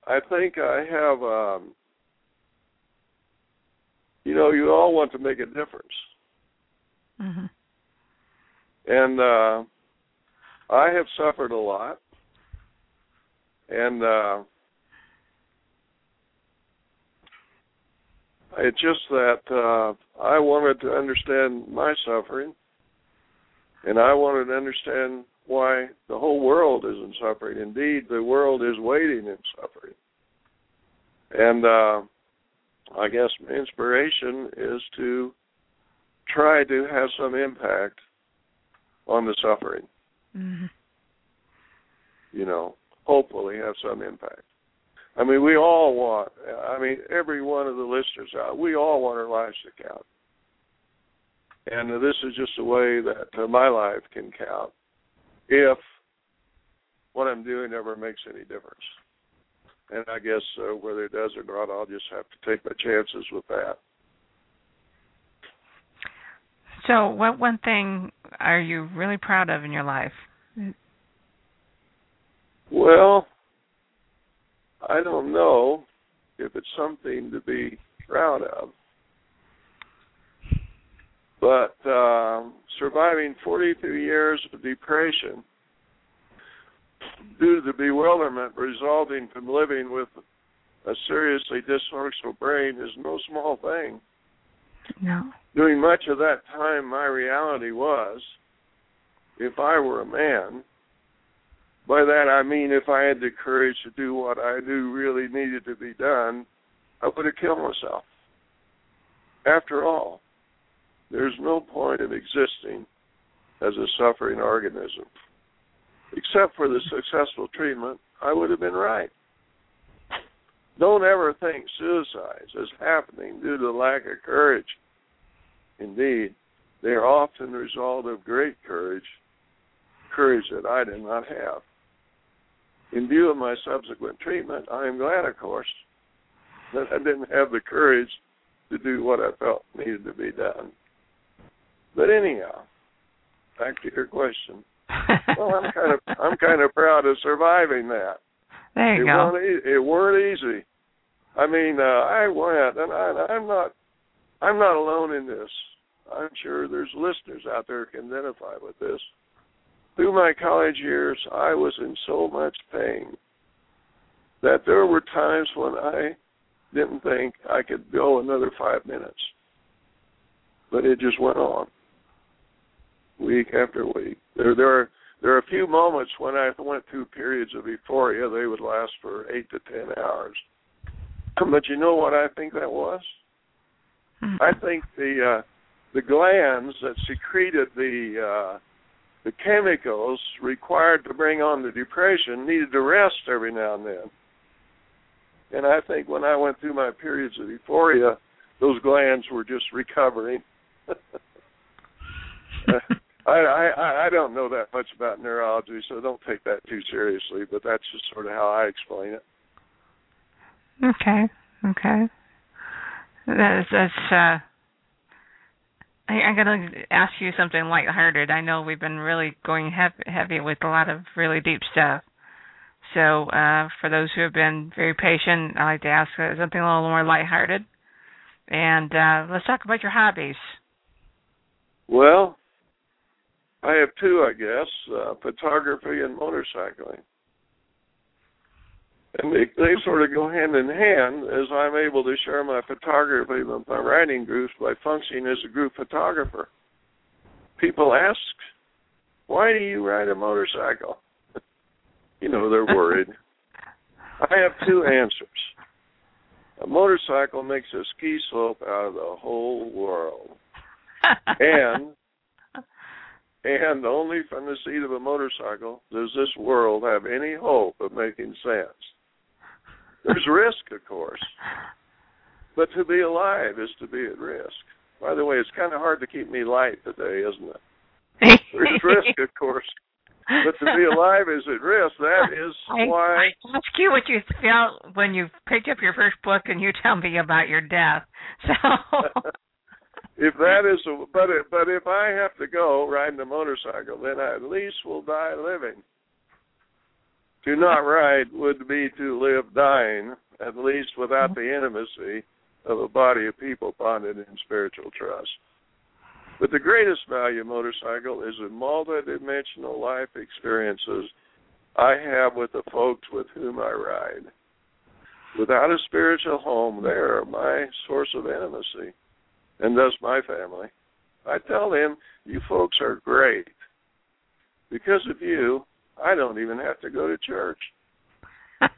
I think I have. Um, you know, you all want to make a difference,
hmm
and uh, I have suffered a lot, and uh, it's just that uh, I wanted to understand my suffering. And I wanted to understand why the whole world isn't suffering. Indeed, the world is waiting in suffering. And uh, I guess my inspiration is to try to have some impact on the suffering.
Mm-hmm.
You know, hopefully have some impact. I mean, we all want. I mean, every one of the listeners out. We all want our lives to count, and this is just a way that uh, my life can count if what I'm doing ever makes any difference. And I guess uh, whether it does or not, I'll just have to take my chances with that.
So, what one thing are you really proud of in your life?
Well, I don't know if it's something to be proud of, but uh, surviving 42 years of depression due to the bewilderment resulting from living with a seriously dysfunctional brain is no small thing.
No.
During much of that time, my reality was if I were a man, by that I mean if I had the courage to do what I knew really needed to be done, I would have killed myself. After all, there's no point of existing as a suffering organism. Except for the successful treatment, I would have been right. Don't ever think suicides is happening due to lack of courage. Indeed, they are often the result of great courage, courage that I did not have. In view of my subsequent treatment, I am glad, of course, that I didn't have the courage to do what I felt needed to be done. But anyhow, back to your question. [LAUGHS] well, I'm kind of I'm kind of proud of surviving that.
There you
it
go.
Weren't it weren't easy. I mean, uh, I went, and I, I'm not I'm not alone in this. I'm sure there's listeners out there who can identify with this. Through my college years, I was in so much pain that there were times when I didn't think I could go another five minutes. But it just went on, week after week. There, there are there are a few moments when I went through periods of euphoria. They would last for eight to ten hours. But you know what I think that was?
Hmm.
I think the uh, the glands that secreted the uh, the chemicals required to bring on the depression needed to rest every now and then. And I think when I went through my periods of euphoria, those glands were just recovering. [LAUGHS] [LAUGHS] I, I I don't know that much about neurology, so don't take that too seriously. But that's just sort of how I explain it.
Okay. Okay. That's that's uh I, I'm gonna ask you something lighthearted. I know we've been really going heavy, heavy with a lot of really deep stuff. So, uh, for those who have been very patient, I like to ask uh, something a little more lighthearted. And uh, let's talk about your hobbies.
Well, I have two, I guess: uh, photography and motorcycling. And they, they sort of go hand in hand as I'm able to share my photography with my writing groups by functioning as a group photographer. People ask, why do you ride a motorcycle? [LAUGHS] you know, they're worried. [LAUGHS] I have two answers. A motorcycle makes a ski slope out of the whole world. [LAUGHS] and and only from the seat of a motorcycle does this world have any hope of making sense. There's risk, of course, but to be alive is to be at risk. By the way, it's kind of hard to keep me light today, isn't it? There's risk, of course, but to be alive is at risk. That is [LAUGHS]
I,
why.
I ask you what you felt when you picked up your first book, and you tell me about your death. So. [LAUGHS]
if that is, a, but it, but if I have to go riding a motorcycle, then I at least will die living. To not ride would be to live dying, at least without the intimacy of a body of people bonded in spiritual trust. But the greatest value of motorcycle is the multidimensional life experiences I have with the folks with whom I ride. Without a spiritual home, they are my source of intimacy, and thus my family. I tell them, you folks are great, because of you, I don't even have to go to church. [LAUGHS]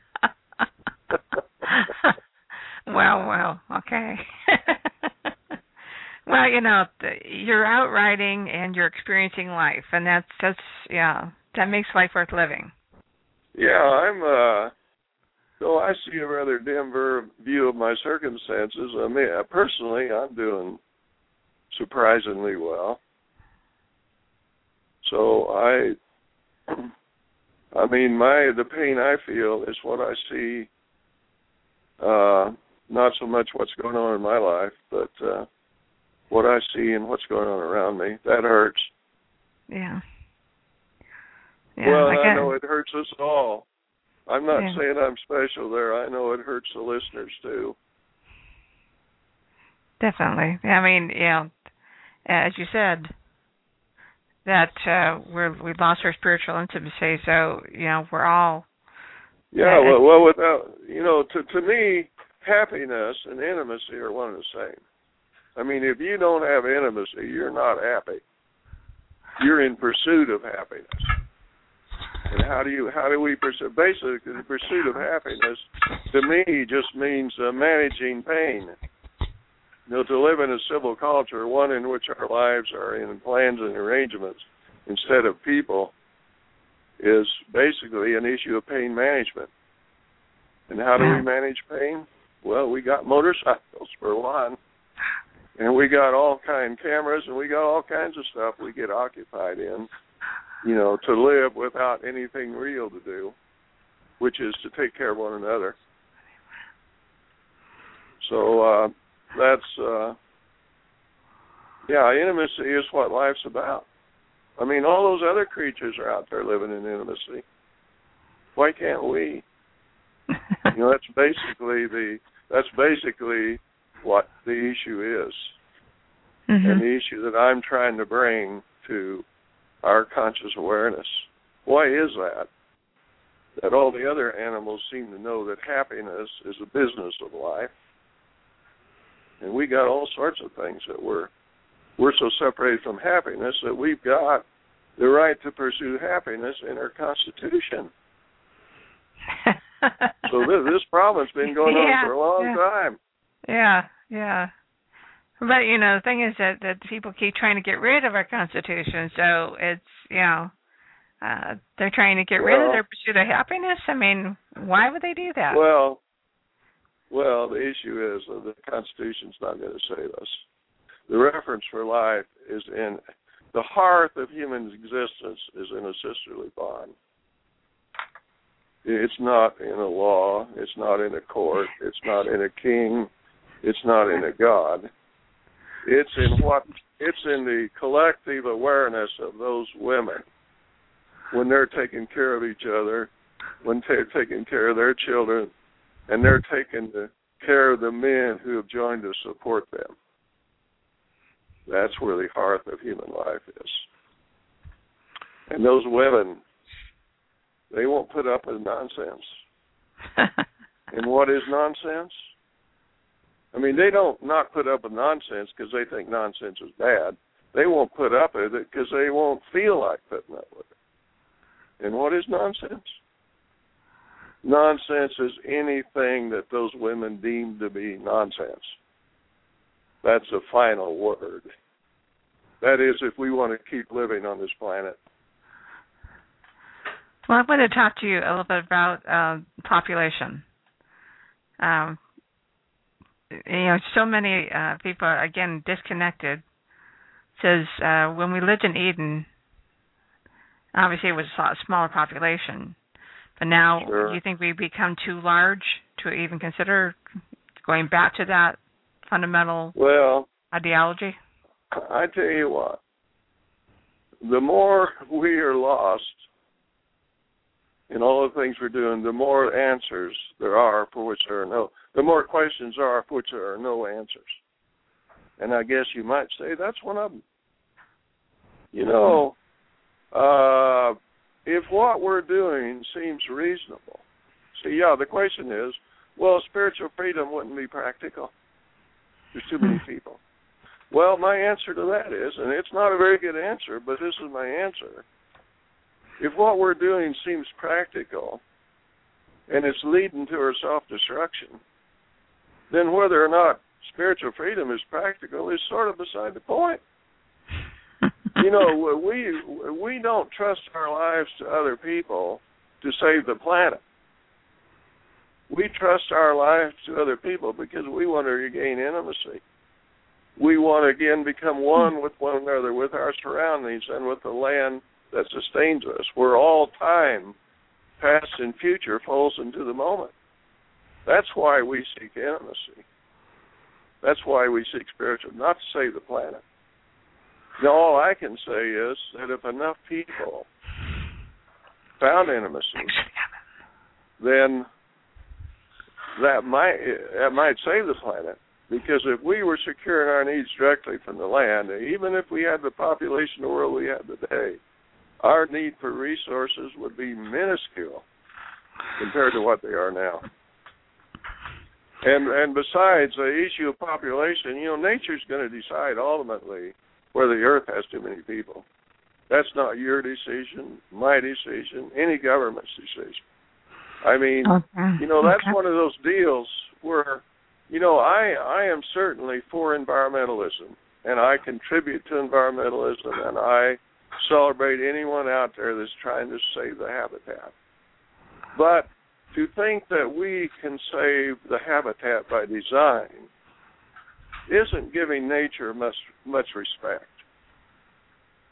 well, well, okay. [LAUGHS] well, you know, you're out riding and you're experiencing life, and that's that's yeah, that makes life worth living.
Yeah, I'm. uh Though I see a rather dim view of my circumstances, I mean, personally, I'm doing surprisingly well. So I, I mean, my the pain I feel is what I see. Uh, not so much what's going on in my life, but uh, what I see and what's going on around me. That hurts.
Yeah.
yeah well, I, I know it hurts us all. I'm not yeah. saying I'm special there. I know it hurts the listeners too.
Definitely. I mean, you know, as you said, that uh, we're we lost our spiritual intimacy. So you know, we're all.
Yeah. Uh, well, well, without you know, to to me, happiness and intimacy are one and the same. I mean, if you don't have intimacy, you're not happy. You're in pursuit of happiness. And how do you how do we pursue? Basically, the pursuit of happiness to me just means uh, managing pain. You know, to live in a civil culture, one in which our lives are in plans and arrangements instead of people, is basically an issue of pain management. And how do we manage pain? Well, we got motorcycles for one, and we got all kind cameras, and we got all kinds of stuff we get occupied in you know, to live without anything real to do, which is to take care of one another. So uh that's uh yeah, intimacy is what life's about. I mean, all those other creatures are out there living in intimacy. Why can't we? you know, that's basically the that's basically what the issue is. Mm-hmm. And the issue that I'm trying to bring to our conscious awareness. Why is that? That all the other animals seem to know that happiness is a business of life. And we got all sorts of things that we're we're so separated from happiness that we've got the right to pursue happiness in our constitution. [LAUGHS] so this, this problem's been going on for a long
yeah.
time.
Yeah, yeah. But you know, the thing is that that people keep trying to get rid of our constitution, so it's you know, uh they're trying to get
well,
rid of their pursuit of happiness. I mean, why would they do that?
Well, well, the issue is that the Constitution's not going to save us. The reference for life is in the heart of human existence is in a sisterly bond. It's not in a law. It's not in a court. It's not in a king. It's not in a God. It's in what it's in the collective awareness of those women when they're taking care of each other, when they're taking care of their children, and they're taking the care of the men who have joined to support them. That's where the heart of human life is. And those women, they won't put up with nonsense. [LAUGHS] and what is nonsense? I mean, they don't not put up with nonsense because they think nonsense is bad. They won't put up with it because they won't feel like putting up with it. And what is nonsense? Nonsense is anything that those women deem to be nonsense. That's the final word. That is, if we want to keep living on this planet.
Well, I want to talk to you a little bit about uh, population. Um, you know, so many uh, people are again disconnected. Says uh, when we lived in Eden, obviously it was a smaller population, but now
sure.
do you think we've become too large to even consider going back to that fundamental
well
ideology?
I tell you what, the more we are lost in all the things we're doing, the more answers there are for which there are no the more questions are for which there are no answers. And I guess you might say that's one of them. You know, uh, if what we're doing seems reasonable, see, yeah, the question is, well, spiritual freedom wouldn't be practical. There's too many people. Well, my answer to that is, and it's not a very good answer, but this is my answer. If what we're doing seems practical and it's leading to our self destruction, then whether or not spiritual freedom is practical is sort of beside the point. [LAUGHS] you know, we we don't trust our lives to other people to save the planet. We trust our lives to other people because we want to regain intimacy. We want to again become one with one another, with our surroundings, and with the land that sustains us, where all time, past and future, falls into the moment. That's why we seek intimacy. That's why we seek spiritual, not to save the planet. Now, all I can say is that if enough people found intimacy, then that might that might save the planet. Because if we were securing our needs directly from the land, even if we had the population of the world we have today, our need for resources would be minuscule compared to what they are now. And and besides the issue of population, you know, nature's going to decide ultimately whether the earth has too many people. That's not your decision, my decision, any government's decision. I mean,
Okay.
you know, that's
Okay.
one of those deals where, you know, I I am certainly for environmentalism, and I contribute to environmentalism, and I celebrate anyone out there that's trying to save the habitat. But to think that we can save the habitat by design isn't giving nature much much respect.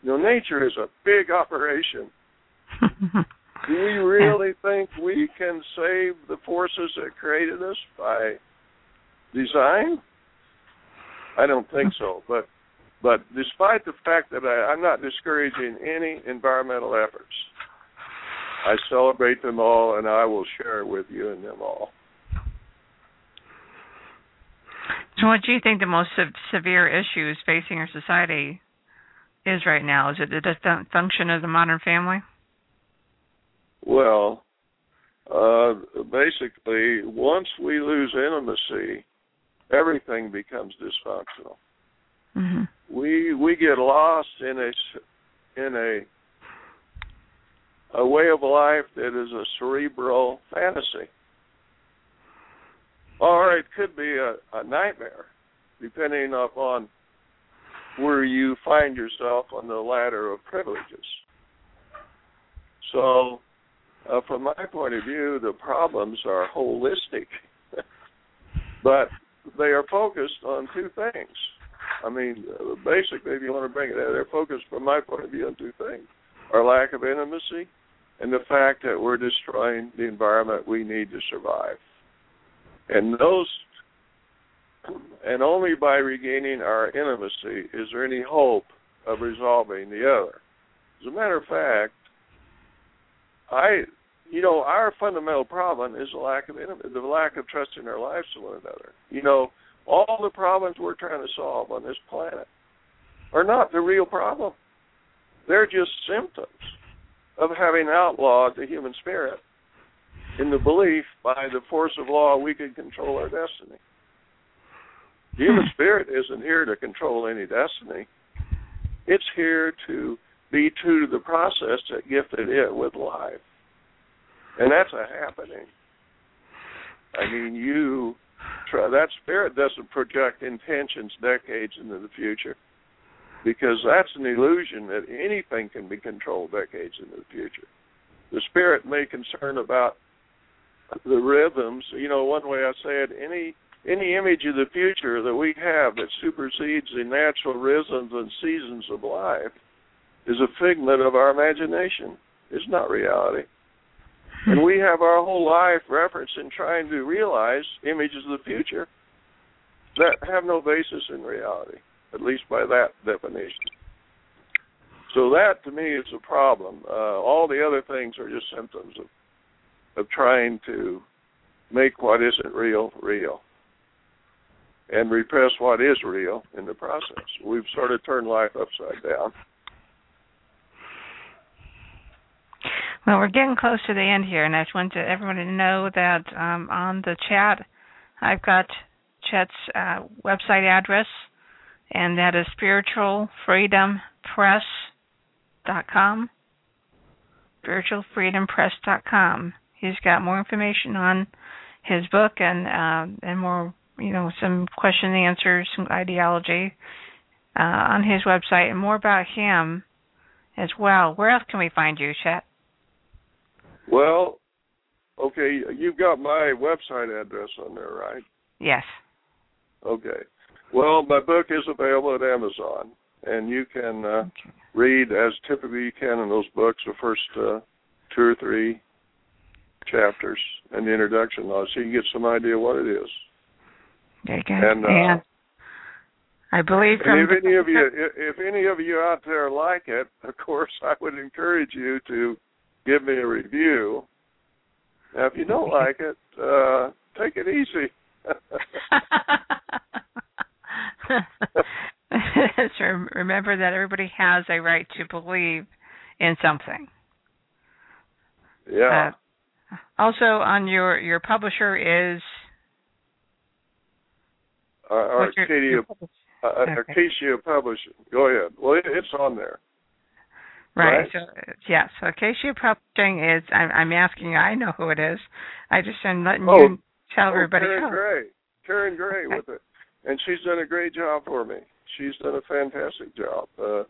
You know, nature is a big operation. [LAUGHS] Do we really think we can save the forces that created us by design? I don't think so. But but despite the fact that I, I'm not discouraging any environmental efforts, I celebrate them all and I will share with you in them all.
So, what do you think the most se- severe issues facing our society is right now? Is it the dysfunction of the modern family?
Well, uh, basically, once we lose intimacy, everything becomes dysfunctional.
Mm-hmm.
We we get lost in a in a a way of life that is a cerebral fantasy. Or it could be a, a nightmare depending upon where you find yourself on the ladder of privileges. So uh, from my point of view the problems are holistic [LAUGHS] but they are focused on two things I mean, basically, if you want to bring it they're focused, from my point of view, on two things: our lack of intimacy, and the fact that we're destroying the environment we need to survive. And those, and only by regaining our intimacy is there any hope of resolving the other. As a matter of fact, I, you know, our fundamental problem is the lack of intimacy, the lack of trust in our lives to one another. You know all the problems we're trying to solve on this planet are not the real problem. They're just symptoms of having outlawed the human spirit in the belief by the force of law we could control our destiny. The human [LAUGHS] spirit isn't here to control any destiny. It's here to be true to the process that gifted it with life. And that's a happening. I mean, you that spirit doesn't project intentions decades into the future because that's an illusion that anything can be controlled decades into the future. The spirit may concern about the rhythms. You know, one way I say it, any any image of the future that we have that supersedes the natural rhythms and seasons of life is a figment of our imagination. It's not reality. And we have our whole life reference in trying to realize images of the future that have no basis in reality, at least by that definition. So that to me is a problem. Uh, all the other things are just symptoms of of trying to make what isn't real real and repress what is real in the process. We've sort of turned life upside down.
Well, we're getting close to the end here, and I just want everyone to know that um, on the chat, I've got Chet's uh, website address, and that is spiritualfreedompress.com. spiritualfreedompress.com. He's got more information on his book and uh, and more, you know, some question and answers, some ideology uh, on his website, and more about him as well. Where else can we find you, Chet?
Well, okay, you've got my website address on there, right?
Yes.
Okay. Well, my book is available at Amazon, and you can uh,
Okay.
read as typically you can in those books the first uh, two or three chapters and the introduction on, so you can get some idea what it is.
There you go.
And, uh,
and I believe from
And if any of [LAUGHS] you, if any of you out there like it, of course, I would encourage you to give me a review. Now, if you don't [LAUGHS] like it, uh, take it easy.
remember that everybody has a right to believe in something.
yeah.
Uh, also, on your your publisher is
Uh,
what's your-
Arcadia,
your
uh,
okay.
Acacia Publishing. Go ahead. Well, it, it's on there.
Right. So yes, so Acacia Publishing is. I'm, I'm asking you. I know who it is. I just am letting
Oh.
you tell everybody.
Oh, Karen
else.
Gray. Karen Gray
Okay.
with it, and she's done a great job for me. She's done a fantastic job. Uh,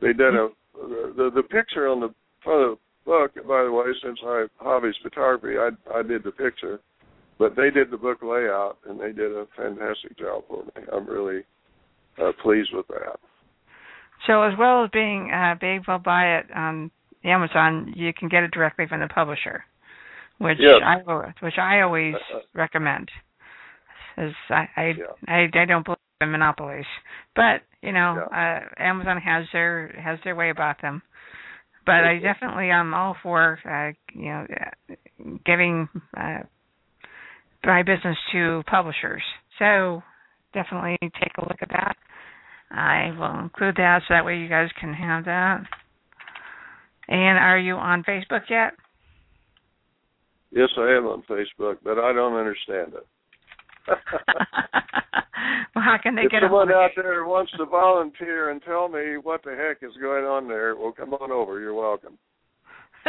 they did a the the picture on the front of the book. By the way, since I hobbies photography, I I did the picture, but they did the book layout, and they did a fantastic job for me. I'm really uh, pleased with that.
So as well as being uh, being able to buy it on Amazon, you can get it directly from the publisher, which
Yes.
I which I always
Uh, uh.
recommend. As I I,
Yeah.
I I don't believe in monopolies, but you know uh, Amazon has their has their way about them. But I definitely am all for uh, you know giving uh, my business to publishers. So definitely take a look at that. I will include that so that way you guys can have that. And are you on Facebook yet?
Yes, I am on Facebook, but I don't understand it. [LAUGHS]
well, how can they
if
get
someone out there wants to volunteer and tell me what the heck is going on there, well, come on over. You're welcome. [LAUGHS]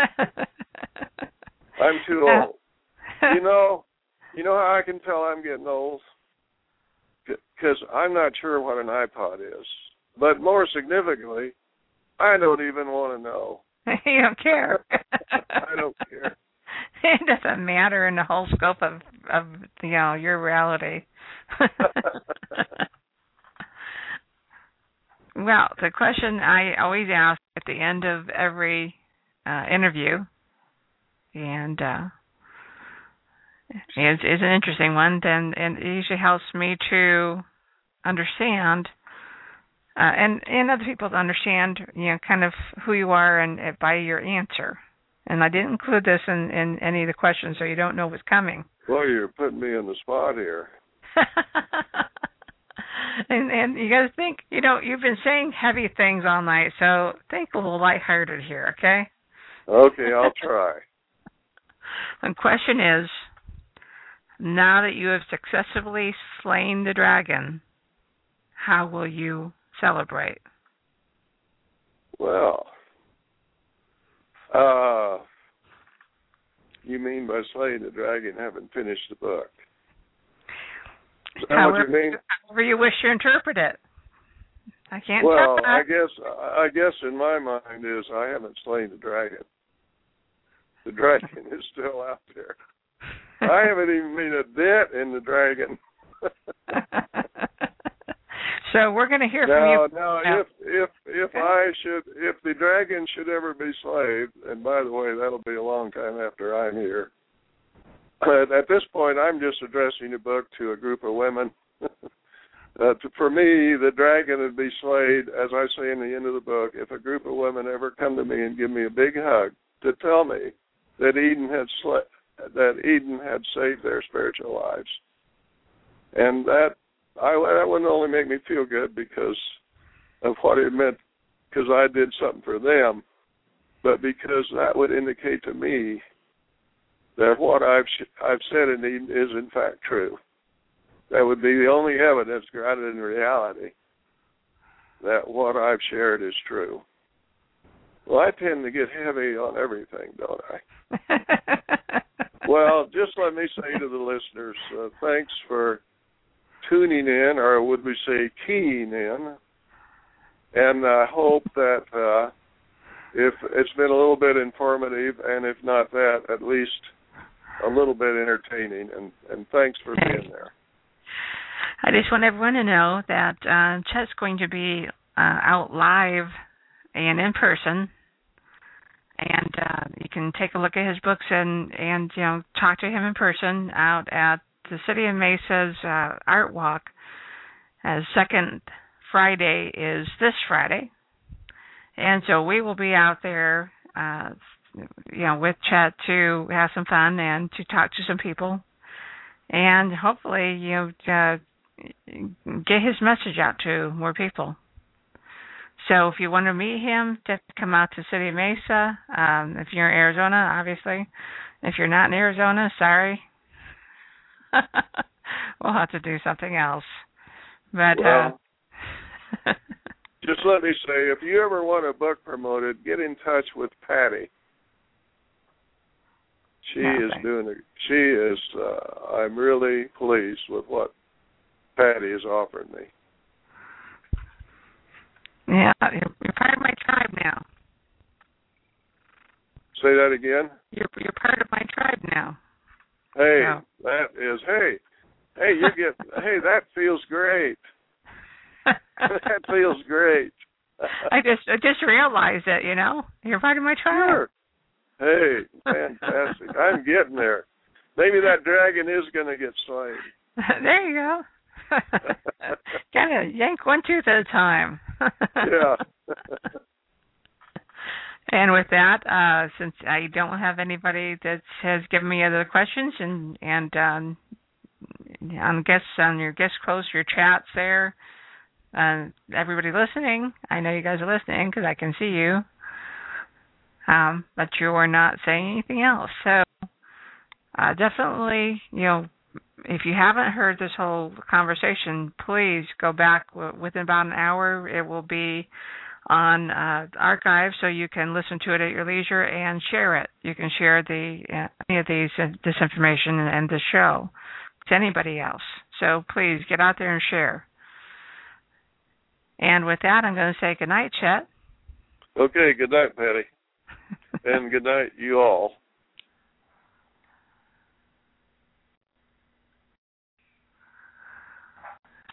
I'm too uh, old. You know, you know how I can tell I'm getting old? Because I'm not sure what an iPod is. But more significantly, I don't even want to know. [LAUGHS]
you don't care. [LAUGHS]
I don't care. [LAUGHS]
It doesn't matter in the whole scope of of you know your reality. well, the question I always ask at the end of every uh, interview, and uh, is is an interesting one. Then and it usually helps me to understand, uh, and and other people to understand, you know, kind of who you are and uh, by your answer. And I didn't include this in in any of the questions, so you don't know what's coming.
Well, you're putting me on the spot here. [LAUGHS]
and and you got to think, you know, you've been saying heavy things all night, so think a little lighthearted here, okay?
Okay, I'll try. [LAUGHS]
The question is, now that you have successfully slain the dragon, how will you celebrate?
Well, uh, you mean by slaying the dragon, haven't finished the book? What you mean?
However you wish to interpret it. I can't
Well, I guess I guess in my mind is I haven't slain the dragon. The dragon is still out there. I haven't even made a dent in the dragon. [LAUGHS]
so we're going to hear from
now,
you.
now,
now.
if if if
Okay.
I should, if the dragon should ever be slaved, and by the way, that'll be a long time after I'm here. But at this point, I'm just addressing the book to a group of women. [LAUGHS] uh, to, for me, the dragon would be slayed, as I say in the end of the book, if a group of women ever come to me and give me a big hug to tell me that Eden had sla- that Eden had saved their spiritual lives, and that I that wouldn't only make me feel good because of what it meant, because I did something for them, but because that would indicate to me that what I've I've said in Eden is in fact true. That would be the only evidence grounded in reality that what I've shared is true. Well, I tend to get heavy on everything, don't I? [LAUGHS] well, just let me say to the listeners, uh, thanks for tuning in, or would we say keying in? And I hope that uh, if it's been a little bit informative, and if not that, at least a little bit entertaining. And and thanks for being there.
I just want everyone to know that uh, Chet's going to be uh, out live and in person, and uh, you can take a look at his books and and you know talk to him in person out at the City of Mesa's uh, Art Walk. As second Friday is this Friday, and so we will be out there, uh, you know, with Chet to have some fun and to talk to some people, and hopefully you know uh, get his message out to more people. So if you want to meet him, just come out to City Mesa. Um, if you're in Arizona, obviously. If you're not in Arizona, sorry. [LAUGHS] we'll have to do something else. But
well,
uh [LAUGHS]
just let me say, if you ever want a book promoted, get in touch with Patty. She
Okay.
is doing it. She is. Uh, I'm really pleased with what Patty has offered me.
Yeah, you're, part of my tribe now.
Say that again.
You're you're part of my tribe now.
Hey, that is. Hey, hey, you get. [LAUGHS] hey, that feels great. [LAUGHS] that feels great.
I just I just realized that, you know, you're part of my tribe.
Sure. Hey, fantastic. I'm getting there. Maybe that dragon is going to get slain. [LAUGHS]
there you go. Gotta yank one tooth at a time.
Yeah. [LAUGHS]
and with that, uh, since I don't have anybody that has given me other questions, and and um, on guests on your guest close your chats there, uh, everybody listening, I know you guys are listening because I can see you, um, but you are not saying anything else. So uh, definitely, you know, if you haven't heard this whole conversation, please go back within about an hour. It will be on uh, archive, so you can listen to it at your leisure and share it. You can share the uh, any of these uh, this information and, and the show to anybody else. So please get out there and share. And with that, I'm going to say good night, Chet.
Okay. Good night, Patty, [LAUGHS] and good night, you all.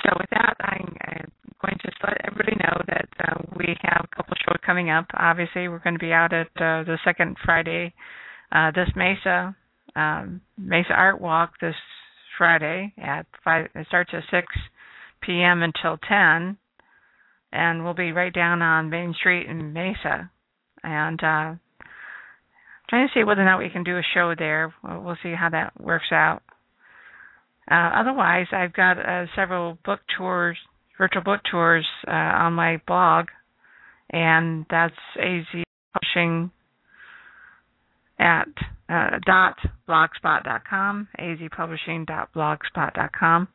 So with that, I'm uh, going to just let everybody know that uh, we have a couple shows coming up. Obviously, we're going to be out at uh, the second Friday, uh, this Mesa um, Mesa Art Walk this Friday at five. It starts at six p.m. until ten, and we'll be right down on Main Street in Mesa. And uh, trying to see whether or not we can do a show there. We'll, we'll see how that works out. Uh, otherwise, I've got uh, several book tours, virtual book tours uh, on my blog, and that's AZ Publishing at uh, dot blogspot.com, azpublishing.blogspot.com.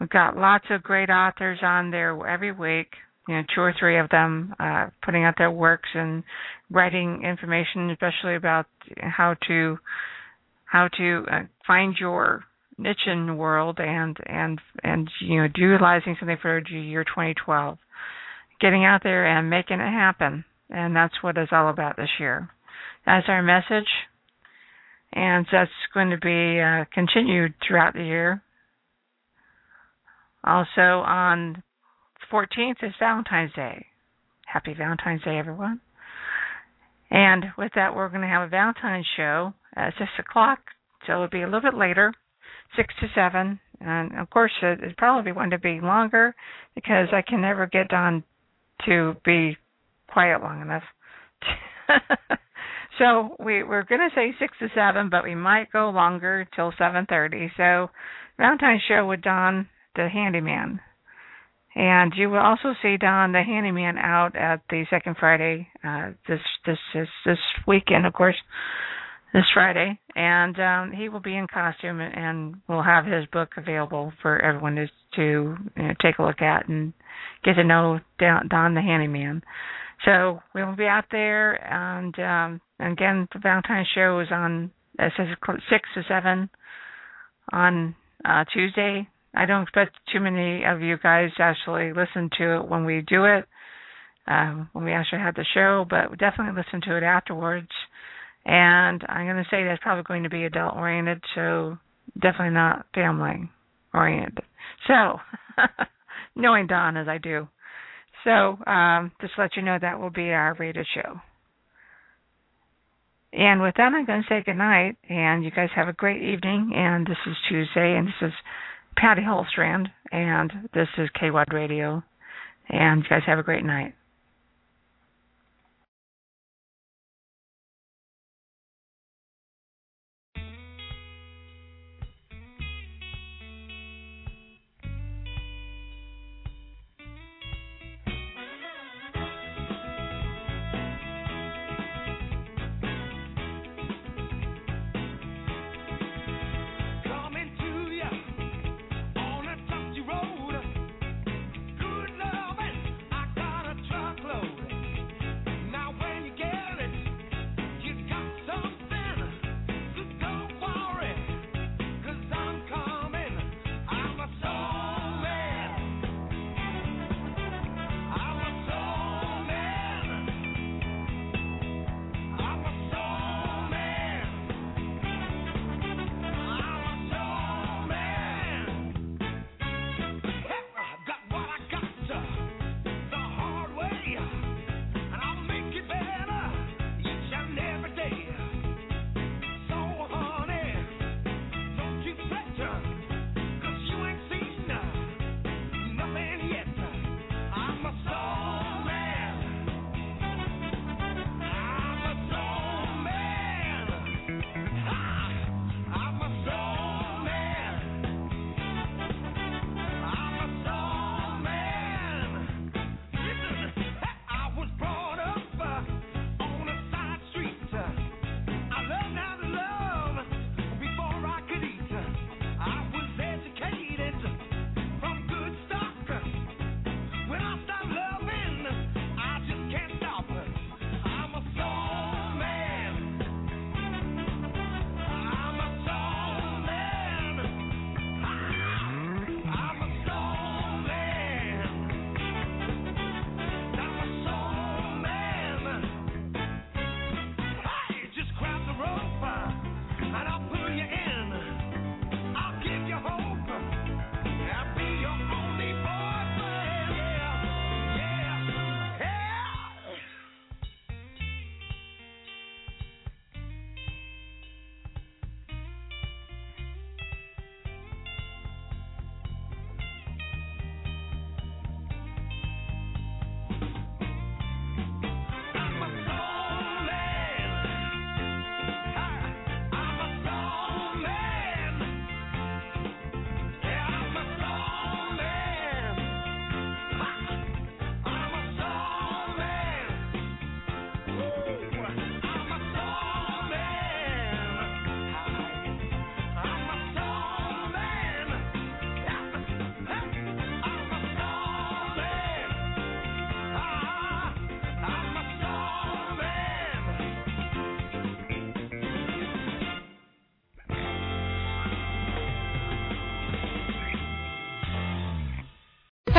We've got lots of great authors on there every week. You know, two or three of them uh, putting out their works and writing information, especially about how to how to uh, find your niche in the world and and and you know utilizing something for year 2012 getting out there and making it happen. And that's what it's all about this year. That's our message. And that's going to be uh, continued throughout the year. Also on 14th is valentine's day. Happy valentine's day everyone. And with that we're going to have a valentine's show at 6 o'clock. So it'll be a little bit later six to seven, and of course it, it probably want to be longer because I can never get Don to be quiet long enough. [LAUGHS] so we we're going to say six to seven, but we might go longer till seven thirty. So Valentine's show with Don the handyman. And you will also see Don the handyman out at the second Friday uh, this this this this weekend, of course this Friday, and um, he will be in costume, and we'll have his book available for everyone to, to you know, take a look at and get to know Don, Don the Handyman.
So we'll be out there, and um, and again, the Valentine's show is on it says six to seven on uh, Tuesday. I don't expect too many of you guys actually listen to it when we do it, um, when we actually have the show, but definitely listen to it afterwards. And I'm going to say that's probably going to be adult oriented, so definitely not family oriented. So, [LAUGHS] knowing Don as I do. So, um, just let you know that will be our rated show. And with that, I'm going to say good night, and you guys have a great evening. And this is Tuesday, and this is Patty Holstrand, and this is KWAD Radio. And you guys have a great night.